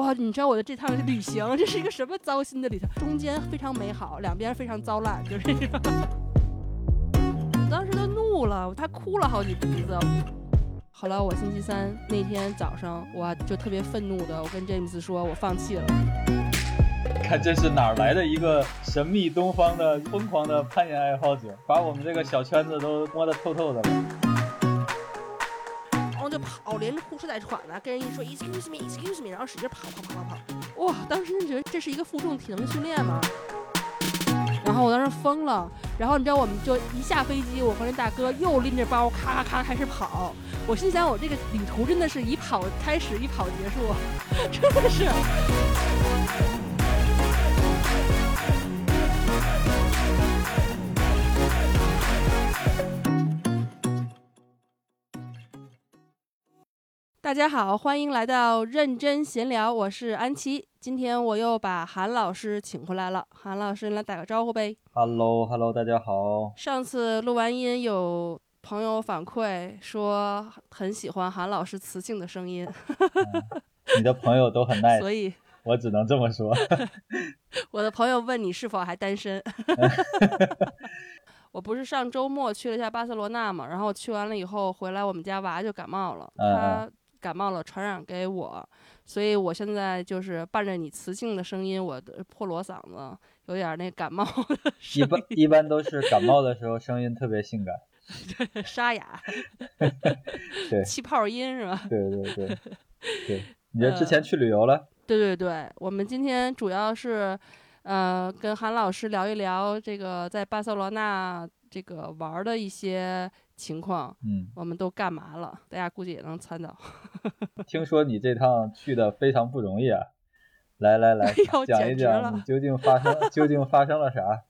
哇，你知道我的这趟旅行这是一个什么糟心的旅程？中间非常美好，两边非常糟烂，就是这个。当时都怒了，我还哭了好几鼻子。后来我星期三那天早上，我就特别愤怒的，我跟詹姆斯说，我放弃了。看这是哪儿来的一个神秘东方的疯狂的攀岩爱好者，把我们这个小圈子都摸得透透的了。连着呼哧带喘的，跟人一说 excuse me，excuse me，然后使劲跑跑跑跑跑。哇，当时就觉得这是一个负重体能训练嘛？然后我当时疯了。然后你知道，我们就一下飞机，我和那大哥又拎着包，咔咔咔开始跑。我心想，我这个旅途真的是一跑开始，一跑结束，真的是。大家好，欢迎来到认真闲聊，我是安琪。今天我又把韩老师请回来了，韩老师来打个招呼呗。Hello，Hello，大家好。上次录完音，有朋友反馈说很喜欢韩老师磁性的声音。你的朋友都很 nice，，所以我只能这么说。我的朋友问你是否还单身？我不是上周末去了一下巴塞罗那嘛，然后去完了以后回来，我们家娃就感冒了，他。感冒了，传染给我，所以我现在就是伴着你磁性的声音，我的破锣嗓子有点那感冒。一般 一般都是感冒的时候声音特别性感，沙哑，对，气泡音是吧？对对对 对，你这之前去旅游了？对对对，我们今天主要是呃跟韩老师聊一聊这个在巴塞罗那这个玩的一些。情况，嗯，我们都干嘛了？大家估计也能猜到。听说你这趟去的非常不容易啊！来来来，讲一讲你究竟发生究竟发生了啥？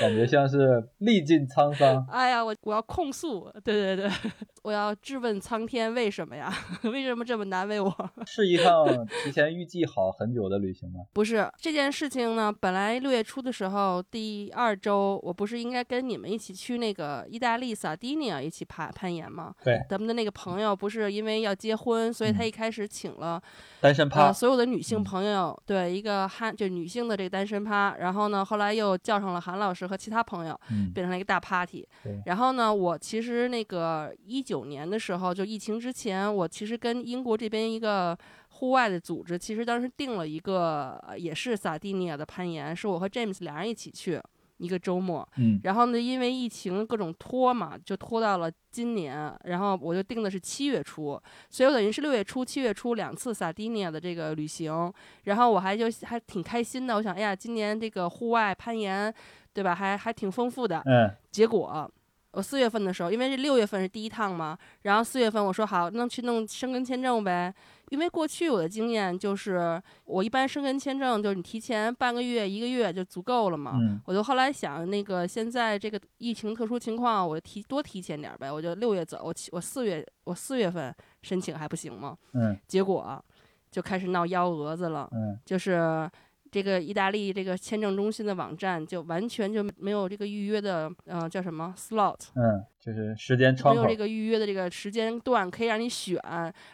感觉像是历尽沧桑。哎呀，我我要控诉，对对对，我要质问苍天，为什么呀？为什么这么难为我？是一趟提前预计好很久的旅行吗？不是，这件事情呢，本来六月初的时候，第二周我不是应该跟你们一起去那个意大利萨丁尼亚一起爬攀岩吗？对，咱们的那个朋友不是因为要结婚，所以他一开始请了单身趴，所有的女性朋友，对一个汉就女性的这个单身趴，然后呢，后来又叫上了韩老师。和其他朋友，变成了一个大 party。然后呢，我其实那个一九年的时候，就疫情之前，我其实跟英国这边一个户外的组织，其实当时定了一个也是萨蒂尼亚的攀岩，是我和 James 俩人一起去。一个周末，嗯，然后呢，因为疫情各种拖嘛，就拖到了今年。然后我就定的是七月初，所以我等于是六月初、七月初两次萨丁尼亚的这个旅行。然后我还就还挺开心的，我想，哎呀，今年这个户外攀岩，对吧？还还挺丰富的。嗯。结果我四月份的时候，因为这六月份是第一趟嘛，然后四月份我说好，那去弄申根签证呗。因为过去我的经验就是，我一般申根签证就是你提前半个月、一个月就足够了嘛。我就后来想，那个现在这个疫情特殊情况，我提多提前点呗。我就六月走，我我四月我四月份申请还不行吗？嗯。结果就开始闹幺蛾子了。嗯。就是。这个意大利这个签证中心的网站就完全就没有这个预约的，呃，叫什么 slot？嗯，就是时间窗口。没有这个预约的这个时间段可以让你选，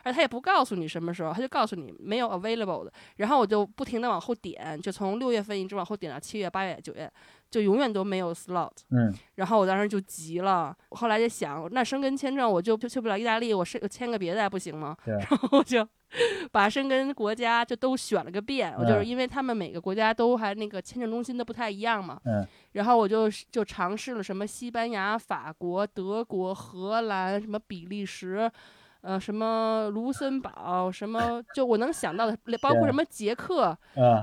而他也不告诉你什么时候，他就告诉你没有 available 的。然后我就不停的往后点，就从六月份一直往后点到七月、八月、九月，就永远都没有 slot。嗯。然后我当时就急了，后来就想，那申根签证我就就去不了意大利，我申签个别的不行吗？然后我就。把申根国家就都选了个遍，我就是因为他们每个国家都还那个签证中心都不太一样嘛。嗯。然后我就就尝试了什么西班牙、法国、德国、荷兰，什么比利时，呃，什么卢森堡，什么就我能想到的，包括什么捷克，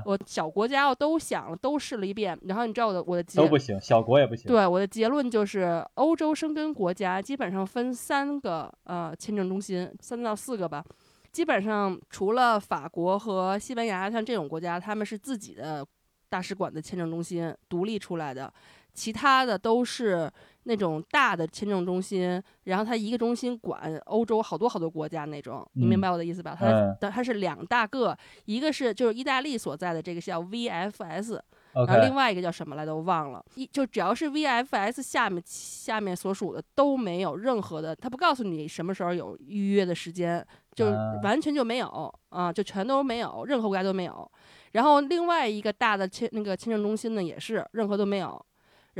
我小国家我都想了，都试了一遍。然后你知道我的我的结都不行，小国也不行。对，我的结论就是欧洲生根国家基本上分三个呃签证中心，三到四个吧。基本上除了法国和西班牙，像这种国家，他们是自己的大使馆的签证中心独立出来的，其他的都是那种大的签证中心，然后它一个中心管欧洲好多好多国家那种，你明白我的意思吧？它它是两大个，一个是就是意大利所在的这个叫 VFS，然后另外一个叫什么来着？我忘了。一就只要是 VFS 下面下面所属的都没有任何的，他不告诉你什么时候有预约的时间，就完全就没有啊，就全都没有，任何国家都没有。然后另外一个大的签那个签证中心呢，也是任何都没有。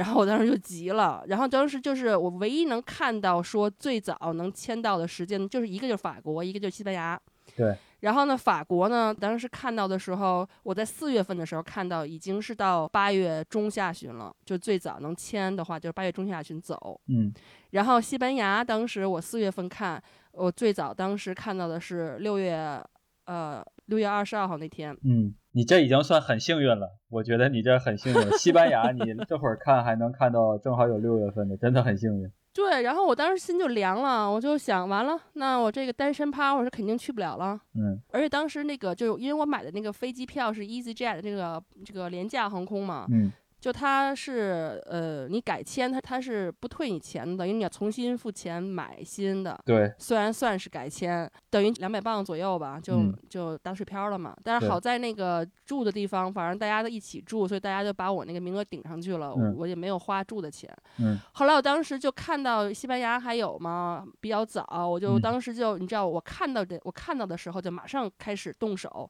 然后我当时就急了，然后当时就是我唯一能看到说最早能签到的时间，就是一个就是法国，一个就是西班牙。对。然后呢，法国呢，当时看到的时候，我在四月份的时候看到已经是到八月中下旬了，就最早能签的话就是八月中下旬走。嗯。然后西班牙当时我四月份看，我最早当时看到的是六月，呃，六月二十二号那天。嗯。你这已经算很幸运了，我觉得你这很幸运。西班牙，你这会儿看还能看到，正好有六月份的，真的很幸运。对，然后我当时心就凉了，我就想，完了，那我这个单身趴，我是肯定去不了了。嗯。而且当时那个，就因为我买的那个飞机票是 EasyJet 这个这个廉价航空嘛。嗯。就他是呃，你改签他他是不退你钱的，等于你要重新付钱买新的。对，虽然算是改签，等于两百磅左右吧，就就打水漂了嘛。但是好在那个住的地方，反正大家都一起住，所以大家就把我那个名额顶上去了，我也没有花住的钱。嗯。后来我当时就看到西班牙还有嘛，比较早，我就当时就你知道，我看到的我看到的时候就马上开始动手。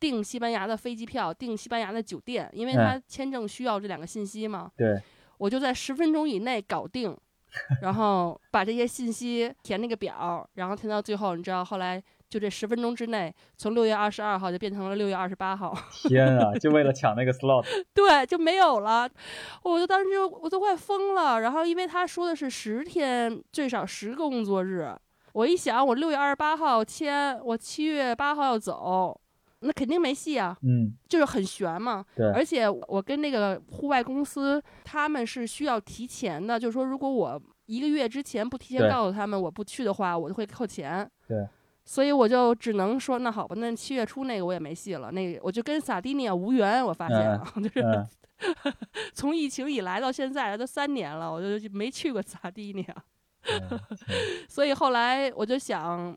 订西班牙的飞机票，订西班牙的酒店，因为他签证需要这两个信息嘛。对，我就在十分钟以内搞定，然后把这些信息填那个表，然后填到最后，你知道后来就这十分钟之内，从六月二十二号就变成了六月二十八号。天啊！就为了抢那个 slot。对，就没有了，我就当时就我都快疯了。然后因为他说的是十天，最少十个工作日，我一想，我六月二十八号签，我七月八号要走。那肯定没戏啊，嗯，就是很悬嘛。对，而且我跟那个户外公司，他们是需要提前的，就是说，如果我一个月之前不提前告诉他们我不去的话，我就会扣钱。对，所以我就只能说，那好吧，那七月初那个我也没戏了，那我就跟萨蒂尼亚无缘。我发现了，就是 从疫情以来到现在都三年了，我就没去过萨蒂尼亚。所以后来我就想。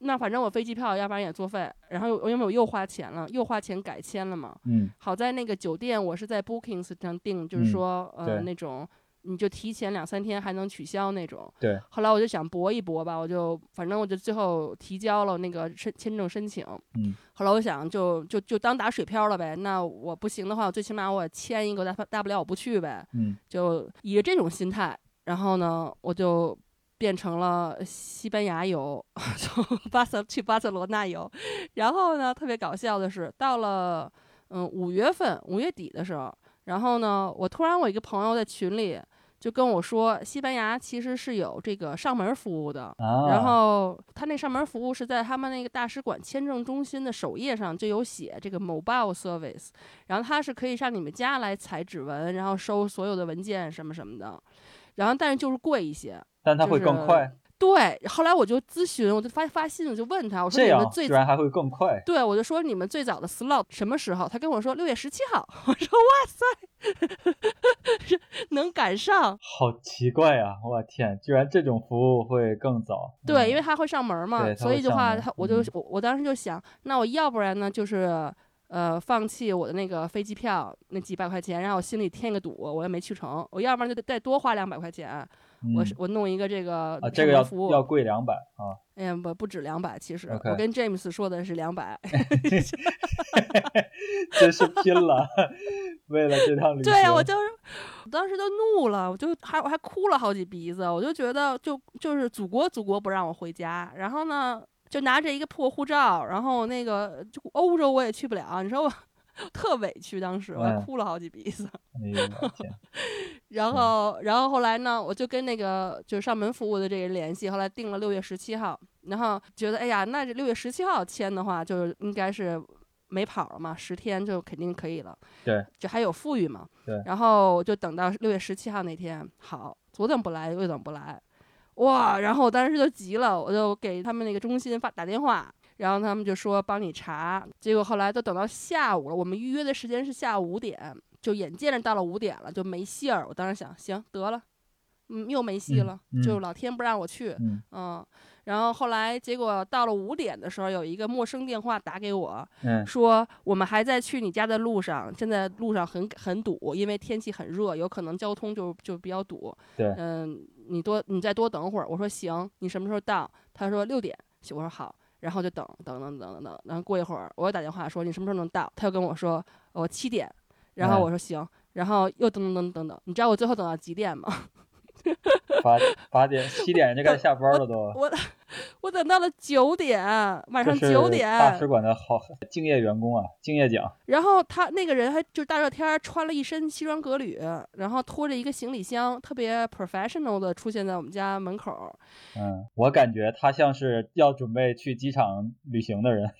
那反正我飞机票，要不然也作废。然后因为我又花钱了，又花钱改签了嘛。嗯。好在那个酒店我是在 Bookings 上订，就是说呃那种你就提前两三天还能取消那种。对。后来我就想搏一搏吧，我就反正我就最后提交了那个申签证申请。嗯。后来我想就就就当打水漂了呗。那我不行的话，我最起码我签一个，大大不了我不去呗。嗯。就以这种心态，然后呢，我就。变成了西班牙游，从巴塞去巴塞罗那游，然后呢，特别搞笑的是，到了嗯五月份五月底的时候，然后呢，我突然我一个朋友在群里就跟我说，西班牙其实是有这个上门服务的，然后他那上门服务是在他们那个大使馆签证中心的首页上就有写这个 mobile service，然后他是可以上你们家来采指纹，然后收所有的文件什么什么的，然后但是就是贵一些。但它会更快。对，后来我就咨询，我就发发信，我就问他，我说你们最居然还会更快？对，我就说你们最早的 slot 什么时候？他跟我说六月十七号。我说哇塞，能赶上？好奇怪啊！我天，居然这种服务会更早？对，因为他会上门嘛，所以的话，他我就我我当时就想，那我要不然呢，就是呃放弃我的那个飞机票那几百块钱，然后我心里添个堵，我也没去成，我要不然就得再多花两百块钱。我是我弄一个这个啊，这个要要贵两百啊！哎呀，不不止两百，其实我跟 James 说的是两百，真是拼了，为了这趟旅行。对呀，我就是我当时就怒了，我就还我还哭了好几鼻子，我就觉得就就是祖国祖国不让我回家，然后呢就拿着一个破护照，然后那个就欧洲我也去不了，你说我。特委屈，当时我还哭了好几鼻子。然后，然后后来呢，我就跟那个就是上门服务的这个人联系，后来定了六月十七号。然后觉得，哎呀，那这六月十七号签的话，就应该是没跑了嘛，十天就肯定可以了。对，就还有富裕嘛。对。然后就等到六月十七号那天，好，左等不来，右等不来，哇！然后我当时就急了，我就给他们那个中心发打电话。然后他们就说帮你查，结果后来都等到下午了。我们预约的时间是下午五点，就眼见着到了五点了，就没信儿。我当时想，行得了，嗯，又没戏了，就老天不让我去，嗯。然后后来结果到了五点的时候，有一个陌生电话打给我，嗯，说我们还在去你家的路上，现在路上很很堵，因为天气很热，有可能交通就就比较堵。对，嗯，你多你再多等会儿。我说行，你什么时候到？他说六点。我说好，然后就等等等等等等，然后过一会儿我又打电话说你什么时候能到？他又跟我说我七点，然后我说行，然后又等等等等等，你知道我最后等到几点吗？八八点七点人家该下班了都。我我等到了九点，晚上九点。大使馆的好敬业员工啊，敬业奖。然后他那个人还就是大热天穿了一身西装革履，然后拖着一个行李箱，特别 professional 的出现在我们家门口。嗯，我感觉他像是要准备去机场旅行的人。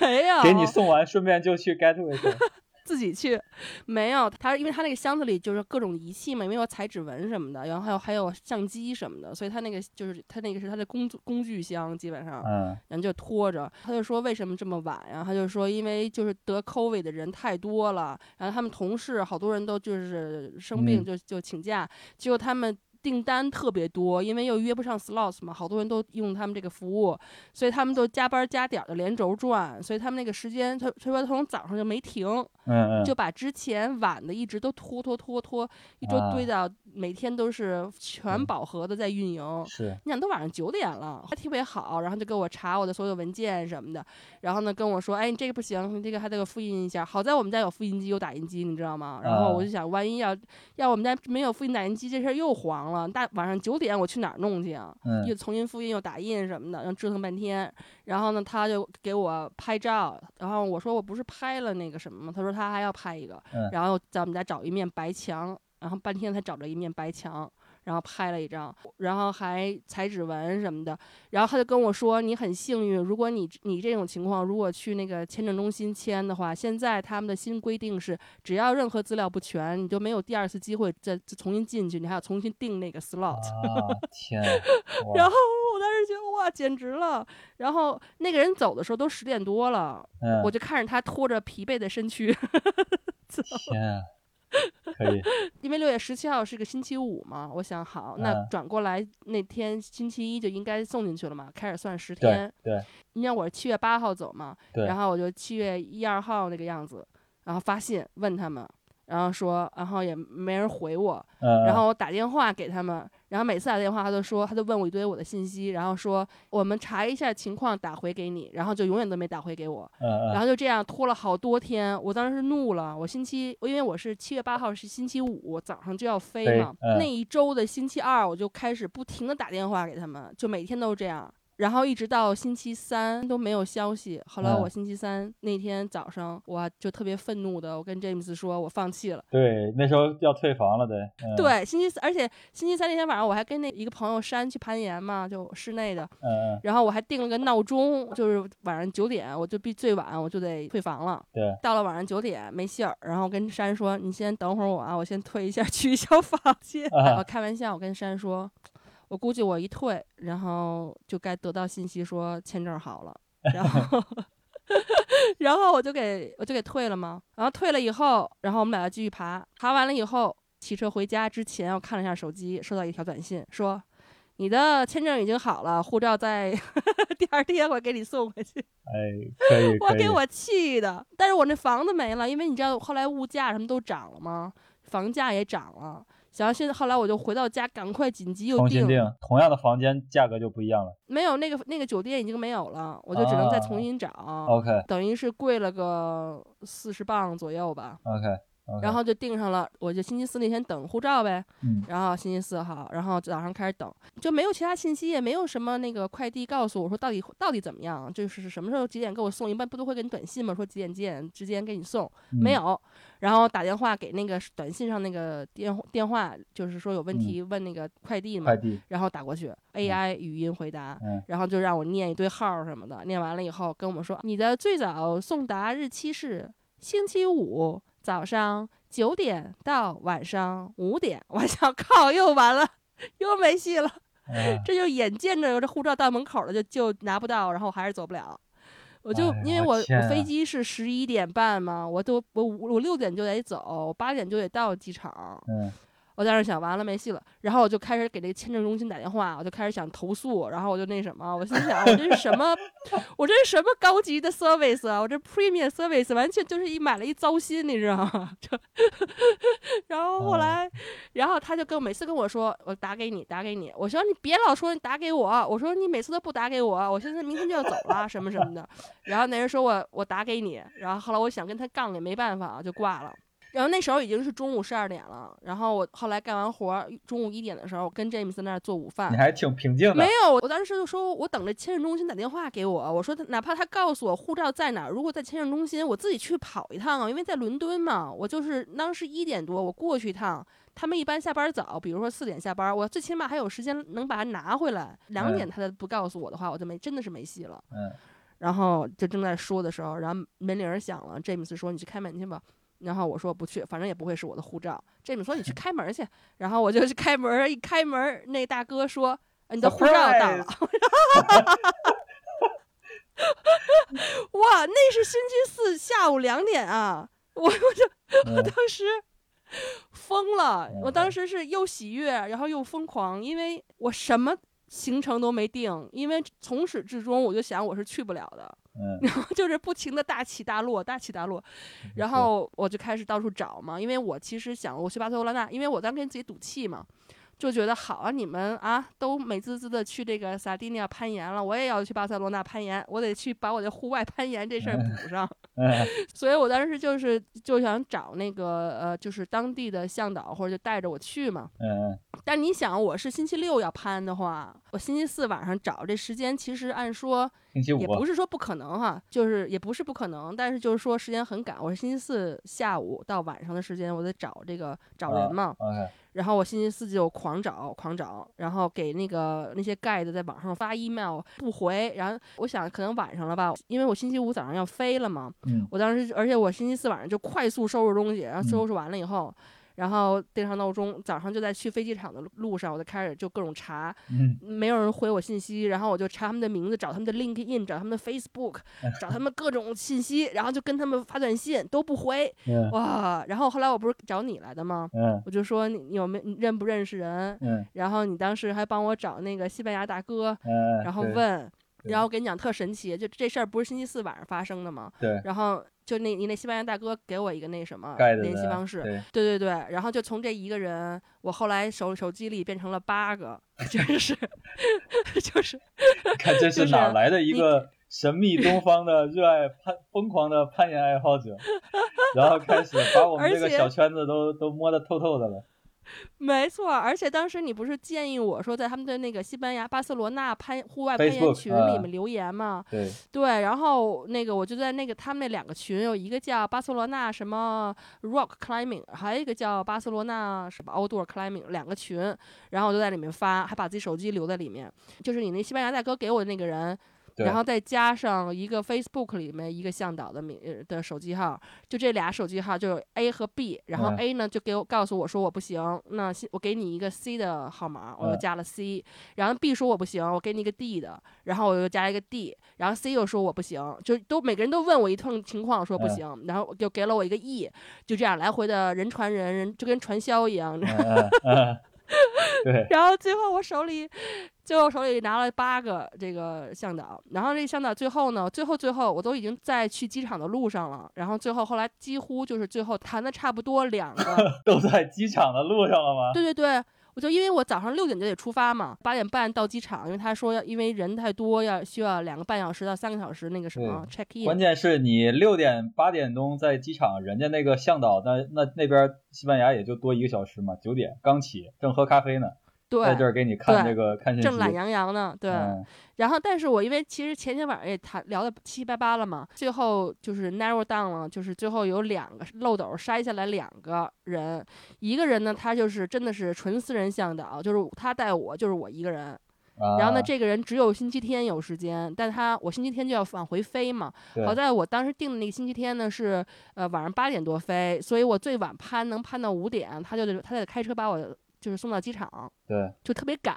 没有。给你送完，顺便就去 Gateway 去。自己去，没有他，因为他那个箱子里就是各种仪器嘛，因为有彩指纹什么的，然后还有还有相机什么的，所以他那个就是他那个是他的工工具箱，基本上，嗯，然后就拖着。他就说为什么这么晚呀？他就说因为就是得 COVID 的人太多了，然后他们同事好多人都就是生病就就请假，结果他们。订单特别多，因为又约不上 slots 嘛，好多人都用他们这个服务，所以他们都加班加点的连轴转，所以他们那个时间，他他说从早上就没停，嗯嗯，就把之前晚的一直都拖拖拖拖，一周堆到每天都是全饱和的在运营。是，你想都晚上九点了，还特别好，然后就给我查我的所有文件什么的，然后呢跟我说，哎，你这个不行，你这个还得给复印一下。好在我们家有复印机有打印机，你知道吗？然后我就想，万一要要我们家没有复印打印机，这事儿又黄了。大晚上九点我去哪儿弄去啊？又重新复印又打印什么的，然后折腾半天。然后呢，他就给我拍照，然后我说我不是拍了那个什么吗？他说他还要拍一个，然后在我们家找一面白墙，然后半天才找着一面白墙。然后拍了一张，然后还踩指纹什么的，然后他就跟我说：“你很幸运，如果你你这种情况，如果去那个签证中心签的话，现在他们的新规定是，只要任何资料不全，你就没有第二次机会再重新进去，你还要重新订那个 slot。”天！然后我当时觉得哇，简直了！然后那个人走的时候都十点多了，我就看着他拖着疲惫的身躯 走。天！可以，因为六月十七号是个星期五嘛，我想好，那转过来那天星期一就应该送进去了嘛，开始算十天。对，你想我是七月八号走嘛，然后我就七月一二号那个样子，然后发信问他们。然后说，然后也没人回我，然。后我打电话给他们，然后每次打电话他都说，他就问我一堆我的信息，然后说我们查一下情况打回给你，然后就永远都没打回给我，然。后就这样拖了好多天，我当时怒了，我星期，因为我是七月八号是星期五早上就要飞嘛，那一周的星期二我就开始不停的打电话给他们，就每天都是这样。然后一直到星期三都没有消息。后来我星期三那天早上，我就特别愤怒的，我跟詹姆斯说，我放弃了。对，那时候要退房了，对。对，星期三，而且星期三那天晚上，我还跟那一个朋友山去攀岩嘛，就室内的。然后我还定了个闹钟，就是晚上九点，我就必最晚我就得退房了。对。到了晚上九点没信儿，然后跟山说：“你先等会儿我啊，我先退一下，取消房间。”我开玩笑，我跟山说。我估计我一退，然后就该得到信息说签证好了，然后，然后我就给我就给退了嘛。然后退了以后，然后我们俩继续爬，爬完了以后，骑车回家之前，我看了一下手机，收到一条短信，说你的签证已经好了，护照在 第二天我给你送回去。哎，可以，我给我气的，但是我那房子没了，因为你知道后来物价什么都涨了吗？房价也涨了。然后现在后来我就回到家，赶快紧急又订，同样的房间价格就不一样了。没有那个那个酒店已经没有了，我就只能再重新找。OK，等于是贵了个四十磅左右吧。OK。然后就订上了，我就星期四那天等护照呗。嗯。然后星期四好，然后早上开始等，就没有其他信息，也没有什么那个快递告诉我说到底到底怎么样，就是什么时候几点给我送？一般不都会给你短信吗？说几点几点之间给你送，没有。然后打电话给那个短信上那个电电话，就是说有问题问那个快递嘛。然后打过去，AI 语音回答，然后就让我念一堆号什么的，念完了以后跟我们说，你的最早送达日期是星期五。早上九点到晚上五点，我想靠，又完了，又没戏了。这就眼见着这护照到门口了，就就拿不到，然后还是走不了。我就因为我我飞机是十一点半嘛，我都我我六点就得走，我八点就得到机场。嗯，我当时想完了没戏了，然后我就开始给这个签证中心打电话，我就开始想投诉，然后我就那什么，我心想我这是什么，我这是什么高级的 service 啊？我这 premium service 完全就是一买了一糟心，你知道吗？就，然后后来，然后他就跟我每次跟我说，我打给你，打给你，我说你别老说你打给我，我说你每次都不打给我，我现在明天就要走了，什么什么的。然后那人说我我打给你，然后后来我想跟他杠也没办法，就挂了。然后那时候已经是中午十二点了，然后我后来干完活，中午一点的时候跟詹姆斯那儿做午饭。你还挺平静的。没有，我当时就说，我等着签证中心打电话给我，我说哪怕他告诉我护照在哪儿，如果在签证中心，我自己去跑一趟啊，因为在伦敦嘛，我就是当时一点多我过去一趟，他们一般下班早，比如说四点下班，我最起码还有时间能把它拿回来。两点他不告诉我的话，我就没真的是没戏了。嗯。然后就正在说的时候，然后门铃响了，詹姆斯说：“你去开门去吧。”然后我说不去，反正也不会是我的护照。这姆说你去开门去，然后我就去开门。一开门，那大哥说：“你的护照到了。”哇，那是星期四下午两点啊！我我就我当时疯了，我当时是又喜悦，然后又疯狂，因为我什么行程都没定，因为从始至终我就想我是去不了的。然后就是不停的大起大落，大起大落，然后我就开始到处找嘛，因为我其实想我去巴塞罗那，因为我当时跟自己赌气嘛，就觉得好啊，你们啊都美滋滋的去这个撒丁尼亚攀岩了，我也要去巴塞罗那攀岩，我得去把我的户外攀岩这事儿补上。所以我当时就是就想找那个呃，就是当地的向导或者就带着我去嘛。嗯。但你想，我是星期六要攀的话，我星期四晚上找这时间，其实按说也不是说不可能哈，就是也不是不可能，但是就是说时间很赶，我是星期四下午到晚上的时间，我得找这个找人嘛。然后我星期四就狂找狂找，然后给那个那些盖子在网上发 email 不回，然后我想可能晚上了吧，因为我星期五早上要飞了嘛。我当时而且我星期四晚上就快速收拾东西，然后收拾完了以后。然后定上闹钟，早上就在去飞机场的路上，我就开始就各种查，没有人回我信息，然后我就查他们的名字，找他们的 LinkedIn，找他们的 Facebook，找他们各种信息，然后就跟他们发短信都不回，哇！然后后来我不是找你来的吗？我就说你有没认不认识人？然后你当时还帮我找那个西班牙大哥，然后问，然后我跟你讲特神奇，就这事儿不是星期四晚上发生的吗？对，然后。就那你那西班牙大哥给我一个那什么联系方式，对对对，然后就从这一个人，我后来手手机里变成了八个，就是就是 看这是哪来的一个神秘东方的热爱攀疯狂的攀岩爱好者，然后开始把我们这个小圈子都都摸得透透的了。没错，而且当时你不是建议我说在他们的那个西班牙巴塞罗那攀户外攀岩群里面留言吗？对对，然后那个我就在那个他们那两个群，有一个叫巴塞罗那什么 rock climbing，还有一个叫巴塞罗那什么 outdoor climbing，两个群，然后我就在里面发，还把自己手机留在里面，就是你那西班牙大哥给我的那个人。然后再加上一个 Facebook 里面一个向导的名的手机号，就这俩手机号就是 A 和 B，然后 A 呢就给我告诉我说我不行，那我给你一个 C 的号码，我又加了 C，然后 B 说我不行，我给你一个 D 的，然后我又加了一个 D，然后 C 又说我不行，就都每个人都问我一通情况说不行，然后就给了我一个 E，就这样来回的人传人，人就跟传销一样。对，然后最后我手里，最后手里拿了八个这个向导，然后这向导最后呢，最后最后我都已经在去机场的路上了，然后最后后来几乎就是最后谈的差不多两个 都在机场的路上了吗？对对对。我就因为我早上六点就得出发嘛，八点半到机场，因为他说要因为人太多，要需要两个半小时到三个小时那个什么 check in。关键是你六点八点钟在机场，人家那个向导那那那边西班牙也就多一个小时嘛，九点刚起，正喝咖啡呢。在这儿给你看这个看，正懒洋洋呢。对，然后但是我因为其实前天晚上也谈聊的七七八八了嘛，最后就是 narrow down 了，就是最后有两个漏斗筛下来两个人，一个人呢他就是真的是纯私人向导，就是他带我就是我一个人。然后呢，这个人只有星期天有时间，但他我星期天就要往回飞嘛。好在我当时定的那个星期天呢是呃晚上八点多飞，所以我最晚攀能攀到五点，他就得他得开车把我就是送到机场。对，就特别赶。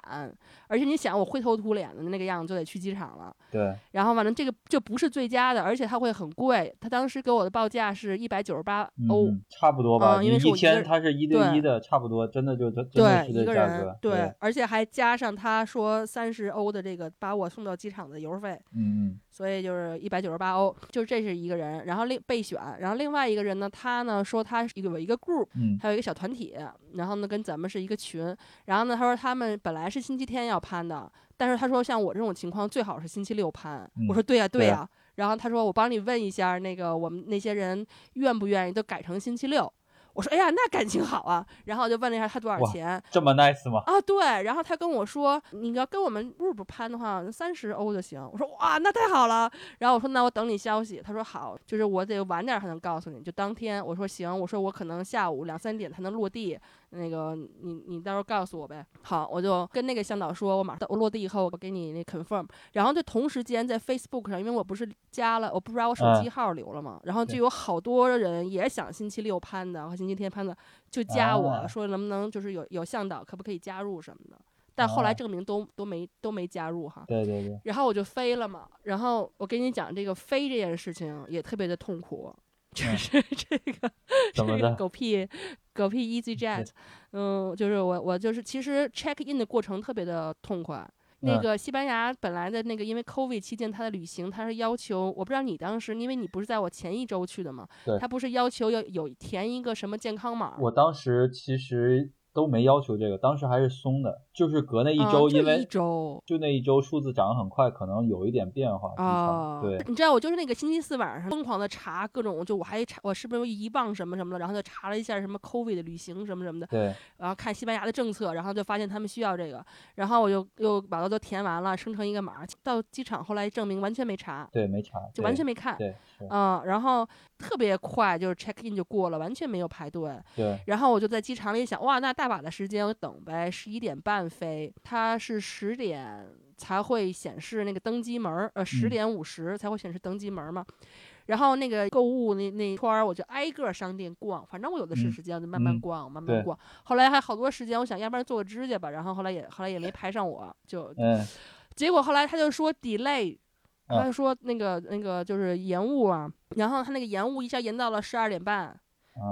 而且你想，我灰头土脸的那个样子就得去机场了。对。然后反正这个就不是最佳的，而且它会很贵。他当时给我的报价是一百九十八欧，差不多吧？因为一天它是一对一的，差不多，真的就真的是一个人。对，而且还加上他说三十欧的这个把我送到机场的油费。嗯嗯。所以就是一百九十八欧，就这是一个人，然后另备选，然后另外一个人呢，他呢说他有一个 group，他有一个小团体，然后呢跟咱们是一个群，然后呢他说他们本来是星期天要攀的，但是他说像我这种情况最好是星期六攀，我说对呀对呀，然后他说我帮你问一下那个我们那些人愿不愿意都改成星期六。我说哎呀，那感情好啊，然后我就问了一下他多少钱，这么 nice 吗？啊，对，然后他跟我说，你要跟我们 roup 攀的话，三十欧就行。我说哇，那太好了。然后我说那我等你消息。他说好，就是我得晚点才能告诉你，就当天。我说行，我说我可能下午两三点才能落地。那个你你到时候告诉我呗。好，我就跟那个向导说，我马上我落地以后我给你那 confirm。然后就同时间在 Facebook 上，因为我不是加了，我不是把我手机号留了嘛，然后就有好多人也想星期六攀的和星期天攀的，就加我说能不能就是有有向导可不可以加入什么的。但后来证明都都没都没加入哈。对对对。然后我就飞了嘛。然后我跟你讲这个飞这件事情也特别的痛苦。就是 这个，这 个狗屁狗屁 EasyJet，嗯，就是我我就是其实 check in 的过程特别的痛快。那个西班牙本来的那个因为 COVID 期间，他的旅行他是要求，我不知道你当时，因为你不是在我前一周去的嘛，他不是要求要有填一个什么健康码？我当时其实。都没要求这个，当时还是松的，就是隔那一周，因为一周就那一周数字涨得很快，可能有一点变化。啊，对，你知道我就是那个星期四晚上疯狂的查各种，就我还查我是不是遗忘什么什么的，然后就查了一下什么 COVID 的旅行什么什么的。对，然后看西班牙的政策，然后就发现他们需要这个，然后我就又把它都填完了，生成一个码，到机场后来证明完全没查。对，没查，就完全没看。对，嗯，然后特别快，就是 check in 就过了，完全没有排队。对，然后我就在机场里想，哇，那。大把的时间我等呗，十一点半飞，它是十点才会显示那个登机门儿，呃，十点五十才会显示登机门嘛。然后那个购物那那圈儿，我就挨个商店逛，反正我有的是时间，我就慢慢逛，慢慢逛。后来还好多时间，我想要不然做个指甲吧，然后后来也后来也没排上，我就，结果后来他就说 delay，他就说那个那个就是延误啊，然后他那个延误一下延到了十二点半。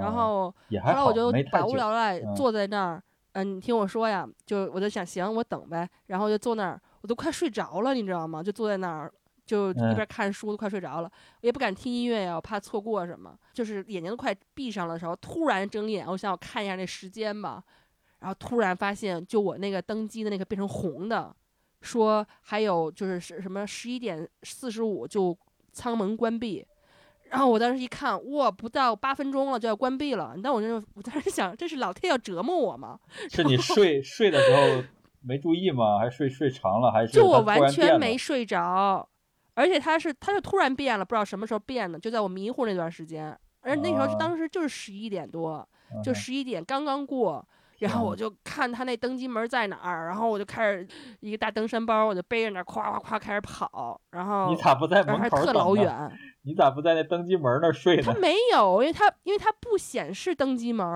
然后后来我就百无聊赖坐在那儿，嗯，你听我说呀，就我就想行，我等呗。然后就坐那儿，我都快睡着了，你知道吗？就坐在那儿，就一边看书都快睡着了，我也不敢听音乐呀，我怕错过什么。就是眼睛都快闭上了的时候，突然睁眼，我想我看一下那时间吧。然后突然发现，就我那个登机的那个变成红的，说还有就是是什么十一点四十五就舱门关闭。然后我当时一看，哇，不到八分钟了就要关闭了。但我就我当时想，这是老天要折磨我吗？是你睡睡的时候没注意吗？还是睡睡长了？还是就我完全没睡着，而且他是他就突然变了，不知道什么时候变的，就在我迷糊那段时间。而那时候当时就是十一点多，就十一点刚刚过。然后我就看他那登机门在哪儿，然后我就开始一个大登山包，我就背着那咵咵咵开始跑。然后你咋不在门口特老远。你咋不在那登机门那睡呢？他没有，因为他因为他不显示登机门，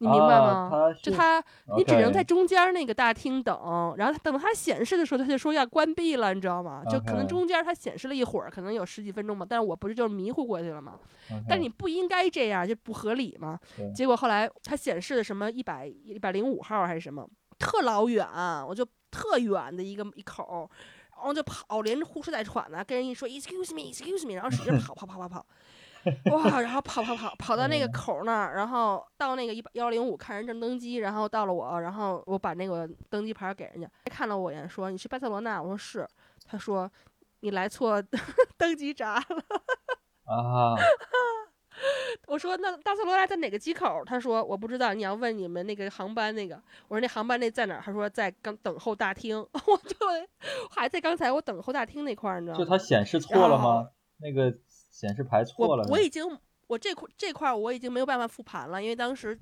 你明白吗？就他，你只能在中间那个大厅等，然后等他显示的时候，他就说要关闭了，你知道吗？就可能中间他显示了一会儿，可能有十几分钟吧。但是我不是就迷糊过去了吗？但你不应该这样，就不合理嘛。结果后来他显示的什么一百一百零五号还是什么，特老远，我就特远的一个一口。然后就跑，连着呼哧带喘的，跟人一说 “excuse me”，“excuse me”，然后使劲跑跑跑跑跑，哇！然后跑跑跑跑到那个口那儿，然后到那个一幺零五看人正登机，然后到了我，然后我把那个登机牌给人家，看了我一眼说：“你去巴塞罗那？”我说是。他说：“你来错 登机闸了。”啊。我说那巴塞罗那在哪个机口？他说我不知道，你要问你们那个航班那个。我说那航班那在哪儿？他说在刚等候大厅。我就还在刚才我等候大厅那块儿，你知道吗？就它显示错了吗？那个显示排错了。我我已经我这块这块我已经没有办法复盘了，因为当时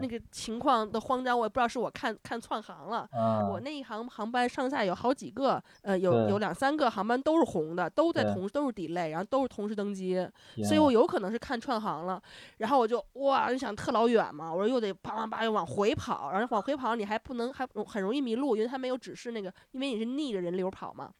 那个情况的慌张，我也不知道是我看看串行了。我那一行航班上下有好几个，呃，有有两三个航班都是红的，都在同都是 delay，然后都是同时登机，所以我有可能是看串行了。然后我就哇，就想特老远嘛，我说又得啪啪啪又往回跑，然后往回跑你还不能还很容易迷路，因为它没有指示那个，因为你是逆着人流跑嘛。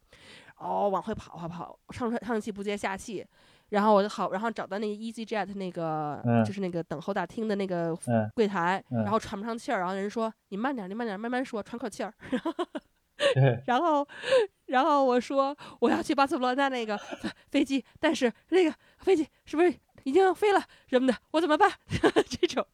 哦，往回跑跑跑，上上气不接下气，然后我就好，然后找到那个 EasyJet 那个，就是那个等候大厅的那个柜台，然后喘不上气儿，然后人说你慢点，你慢点，慢慢说，喘口气儿。然后，然后我说我要去巴塞罗那那个飞机，但是那个飞机是不是已经飞了什么的？我怎么办？这种，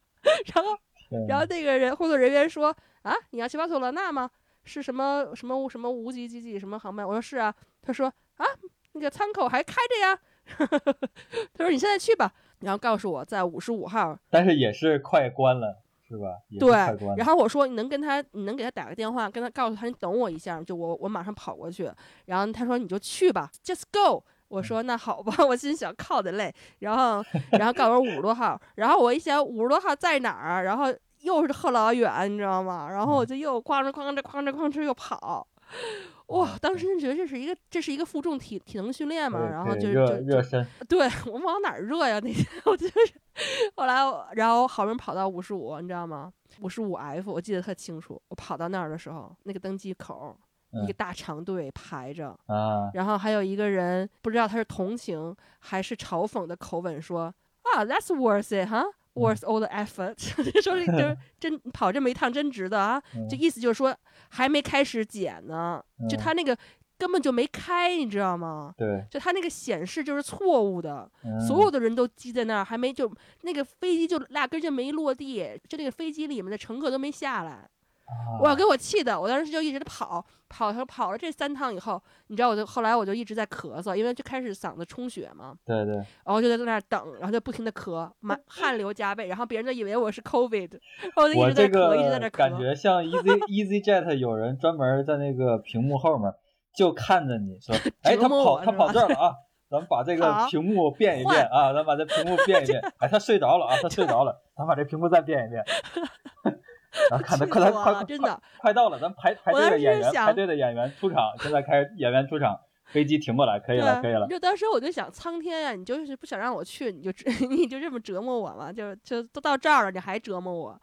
然后，然后那个人工作人员说啊，你要去巴塞罗那吗？是什么什么什么无极机几什么航班？我说是啊。他说啊，那个舱口还开着呀。他说你现在去吧，然后告诉我在五十五号。但是也是快关了，是吧？对。然后我说你能跟他，你能给他打个电话，跟他告诉他你等我一下，就我我马上跑过去。然后他说你就去吧，just go。我说那好吧，我心想靠的累。然后然后告诉我五十多号，然后我一想五十多号在哪儿？然后。又是后老远，你知道吗？然后我就又哐哧哐哧哐哧哐哧又跑，哇！当时就觉得这是一个这是一个负重体体能训练嘛，然后就就热身。对我往哪儿热呀？那天我就是，后来然后好不容易跑到五十五，你知道吗？五十五 F，我记得特清楚。我跑到那儿的时候，那个登机口一个大长队排着啊，然后还有一个人不知道他是同情还是嘲讽的口吻说啊，That's worth it，哈。Worth all the effort，说这真真跑这么一趟真值得啊！就意思就是说还没开始检呢，就他那个根本就没开，你知道吗？对，就他那个显示就是错误的，所有的人都积在那儿，还没就那个飞机就压根就没落地，就那个飞机里面的乘客都没下来。哇，给我气的！我当时就一直跑，跑跑跑了这三趟以后，你知道，我就后来我就一直在咳嗽，因为就开始嗓子充血嘛。对对。然后就在那儿等，然后就不停的咳，满汗流浃背，然后别人都以为我是 COVID，然后就一直在咳，一直在那咳。感觉像 Easy EasyJet 有人专门在那个屏幕后面就看着你说，哎，他跑他跑这儿了啊，咱们把这个屏幕变一变啊，咱把这屏幕变一变。哎，他睡着了啊，他睡着了，咱把这屏幕再变一变。然后看他快来快真的快到了，咱排排队的演员排队的演员出场，现在开始演员出场，飞机停过来，可以了，可以了。就当时我就想，苍天呀，你就是不想让我去，你就 你就这么折磨我嘛，就就都到这儿了，你还折磨我。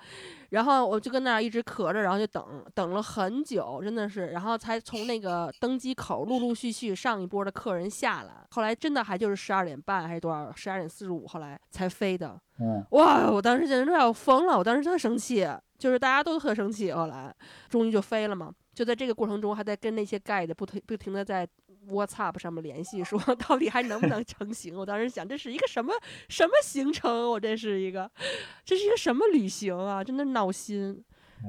然后我就跟那儿一直咳着，然后就等等了很久，真的是，然后才从那个登机口陆陆续续上一波的客人下来。后来真的还就是十二点半还是多少，十二点四十五，后来才飞的。嗯，哇，我当时简直都要疯了，我当时特生气。就是大家都特生气，后来终于就飞了嘛。就在这个过程中，还在跟那些 guide 不停不停的在 WhatsApp 上面联系，说 到底还能不能成行。我当时想，这是一个什么什么行程？我这是一个，这是一个什么旅行啊？真的闹心，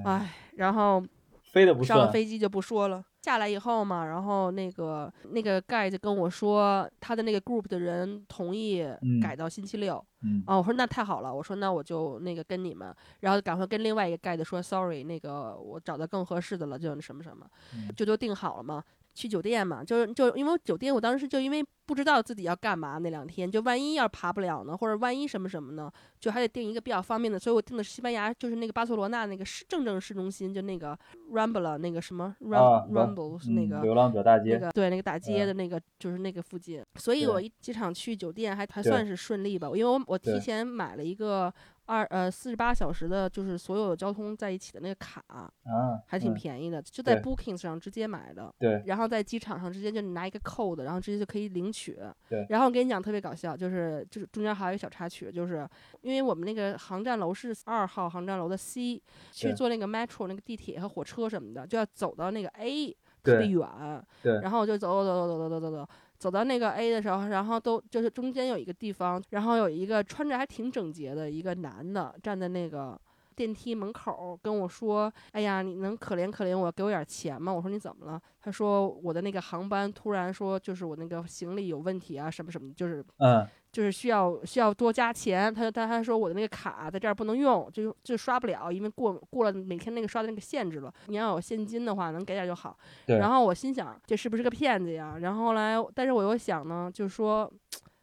哎。然后飞的不上了飞机就不说了。下来以后嘛，然后那个那个 guide 跟我说，他的那个 group 的人同意改到星期六。嗯，哦，我说那太好了，我说那我就那个跟你们，然后赶快跟另外一个 guide 说，sorry，那个我找到更合适的了，就什么什么，就都定好了嘛。去酒店嘛，就是就因为酒店，我当时就因为不知道自己要干嘛那两天，就万一要爬不了呢，或者万一什么什么呢，就还得订一个比较方便的，所以我订的是西班牙，就是那个巴塞罗那那个市正正市中心，就那个 Rambla 那个什么 Rambles 那个流浪者大街，那个对那个大街的那个就是那个附近，所以我一机场去酒店还还算是顺利吧，因为我我提前买了一个。二呃四十八小时的，就是所有的交通在一起的那个卡啊，还挺便宜的，就在 Bookings 上直接买的。对，然后在机场上直接就拿一个 code，然后直接就可以领取。对，然后我跟你讲特别搞笑，就是就是中间还有一个小插曲，就是因为我们那个航站楼是二号航站楼的 C，去坐那个 metro 那个地铁和火车什么的，就要走到那个 A，特别远。对，然后我就走走走走走走走走。走到那个 A 的时候，然后都就是中间有一个地方，然后有一个穿着还挺整洁的一个男的站在那个电梯门口跟我说：“哎呀，你能可怜可怜我，给我点钱吗？”我说：“你怎么了？”他说：“我的那个航班突然说就是我那个行李有问题啊，什么什么，就是嗯。”就是需要需要多加钱，他他他说我的那个卡在这儿不能用，就就刷不了，因为过过了每天那个刷的那个限制了。你要有现金的话，能给点就好。然后我心想这是不是个骗子呀？然后后来，但是我又想呢，就是说，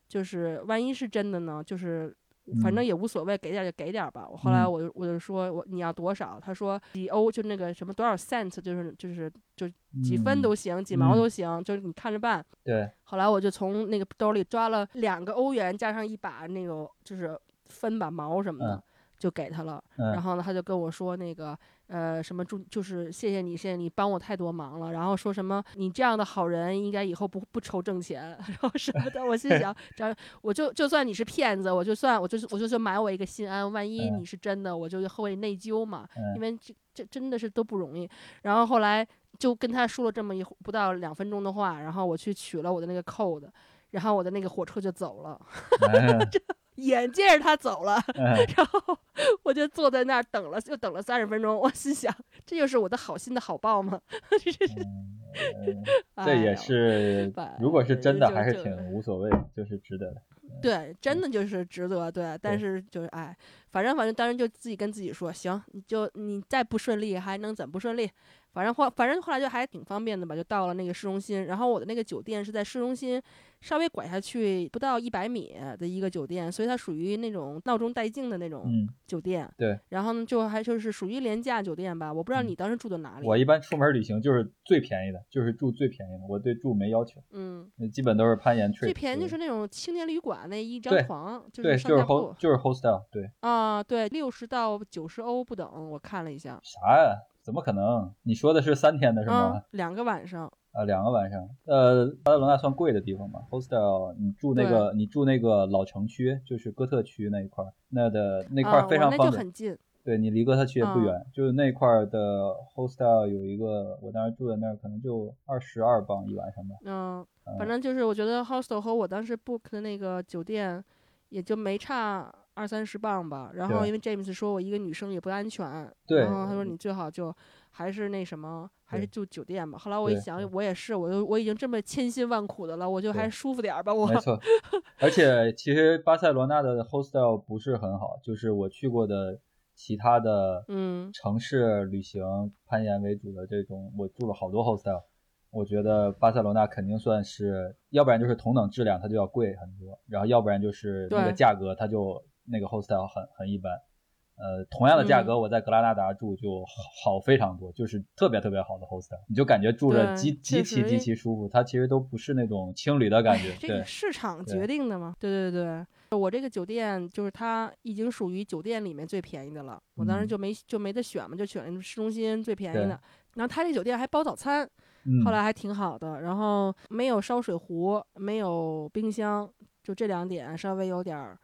就是万一是真的呢？就是反正也无所谓，给点就给点吧。我后来我就我就说我你要多少？他说几欧就那个什么多少 cents，就是就是就几分都行，几毛都行，就是你看着办。对。后来我就从那个兜里抓了两个欧元，加上一把那个就是分吧毛什么的，就给他了。然后呢，他就跟我说那个。呃，什么祝就是谢谢你，谢谢你帮我太多忙了。然后说什么你这样的好人，应该以后不不愁挣钱，然后什么的。我心想，这样我就就算你是骗子，我就算我就我就就买我一个心安。万一你是真的，我就会内疚嘛，因为这这真的是都不容易。然后后来就跟他说了这么一不到两分钟的话，然后我去取了我的那个 code，然后我的那个火车就走了。眼见着他走了，然后我就坐在那儿等了，又等了三十分钟。我心想，这就是我的好心的好报吗？这也是，如果是真的，还是挺无所谓，就是值得的。对，真的就是值得。对，但是就是哎，反正反正当时就自己跟自己说，行，你就你再不顺利还能怎不顺利？反正后反正后来就还挺方便的吧，就到了那个市中心。然后我的那个酒店是在市中心。稍微拐下去不到一百米的一个酒店，所以它属于那种闹中带静的那种酒店。对，然后呢，就还就是属于廉价酒店吧。我不知道你当时住的哪里。我一般出门旅行就是最便宜的，就是住最便宜的。我对住没要求。嗯，基本都是攀岩。最便宜就是那种青年旅馆那一张床，就是上下铺，就是 hostel。对啊，对，六十到九十欧不等。我看了一下。啥呀？怎么可能？你说的是三天的是吗？两个晚上。啊，两个晚上。呃，巴塞罗那算贵的地方吗？hostel，你住那个，你住那个老城区，就是哥特区那一块儿，那的那块儿非常方便。那就很近。对你离哥特区也不远，就是那块儿的 hostel 有一个，我当时住在那儿，可能就二十二磅一晚上吧。嗯，反正就是我觉得 hostel 和我当时 book 的那个酒店也就没差二三十磅吧。然后因为 James 说我一个女生也不安全，然后他说你最好就。还是那什么，还是住酒店吧。后来我一想，我也是，我就我已经这么千辛万苦的了，我就还舒服点儿吧。我没错，而且其实巴塞罗那的 hostel 不是很好，就是我去过的其他的嗯城市旅行攀岩为主的这种，我住了好多 hostel，我觉得巴塞罗那肯定算是，要不然就是同等质量它就要贵很多，然后要不然就是那个价格它就那个 hostel 很很一般。呃，同样的价格，我在格拉纳达住就好非常多，就是特别特别好的 hostel，你就感觉住着极极其极其舒服。它其实都不是那种青旅的感觉，这个市场决定的嘛。对对对，我这个酒店就是它已经属于酒店里面最便宜的了，我当时就没就没得选嘛，就选了市中心最便宜的。然后它这酒店还包早餐，后来还挺好的。然后没有烧水壶，没有冰箱，就这两点稍微有点儿。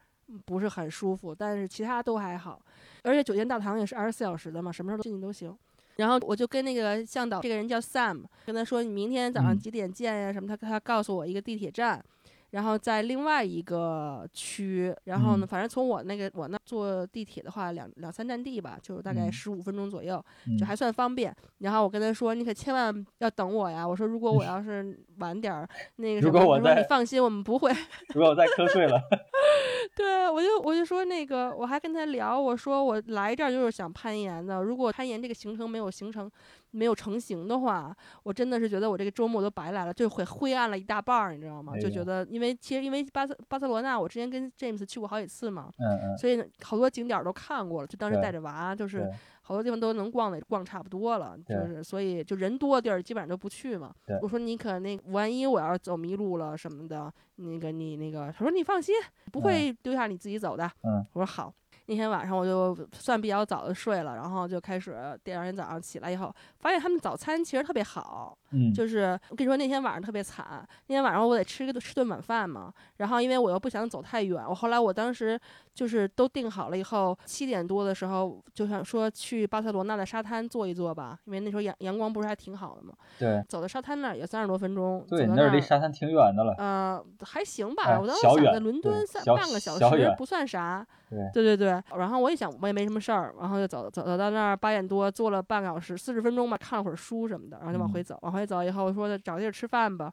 不是很舒服，但是其他都还好，而且酒店大堂也是二十四小时的嘛，什么时候进去都行。然后我就跟那个向导，这个人叫 Sam，跟他说你明天早上几点见呀？什么？他他告诉我一个地铁站。然后在另外一个区，然后呢，反正从我那个我那坐地铁的话，两两三站地吧，就大概十五分钟左右，就还算方便。然后我跟他说：“你可千万要等我呀！”我说：“如果我 要是晚点儿，那个什么，我说你放心，我们不会。”如果我在瞌睡了，对我就我就说那个，我还跟他聊，我说我来这儿就是想攀岩的。如果攀岩这个行程没有形成。没有成型的话，我真的是觉得我这个周末都白来了，就会灰暗了一大半儿，你知道吗？就觉得，因为其实因为巴塞巴塞罗那，我之前跟 James 去过好几次嘛，嗯嗯，所以好多景点都看过了，就当时带着娃，就是好多地方都能逛的，逛差不多了，就是所以就人多的地儿基本上都不去嘛。我说你可那万一我要是走迷路了什么的，那个你那个，他说你放心，不会丢下你自己走的。嗯，我说好。那天晚上我就算比较早的睡了，然后就开始第二天早上起来以后，发现他们早餐其实特别好。嗯，就是我跟你说那天晚上特别惨，那天晚上我得吃个吃顿晚饭嘛，然后因为我又不想走太远，我后来我当时就是都定好了以后，七点多的时候就想说去巴塞罗那的沙滩坐一坐吧，因为那时候阳阳光不是还挺好的嘛。对。走到沙滩那儿也三十多分钟。对，那离沙滩挺远的了。嗯，还行吧，我当时想在伦敦三半个小时不算啥。对。对对对，然后我也想我也没什么事儿，然后就走走走到那儿八点多坐了半个小时四十分钟吧，看了会儿书什么的，然后就往回走往回。走以后，我说找地儿吃饭吧，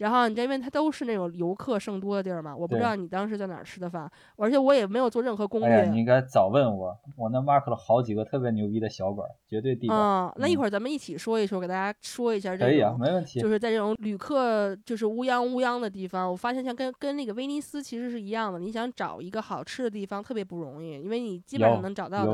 然后你这边它都是那种游客甚多的地儿嘛，我不知道你当时在哪儿吃的饭，而且我也没有做任何攻略。你应该早问我，我那 mark 了好几个特别牛逼的小馆，绝对地道。嗯，那一会儿咱们一起说一说，给大家说一下这可以啊，没问题。就是在这种旅客就是乌泱乌泱的地方，我发现像跟跟那个威尼斯其实是一样的，你想找一个好吃的地方特别不容易，因为你基本上能找到的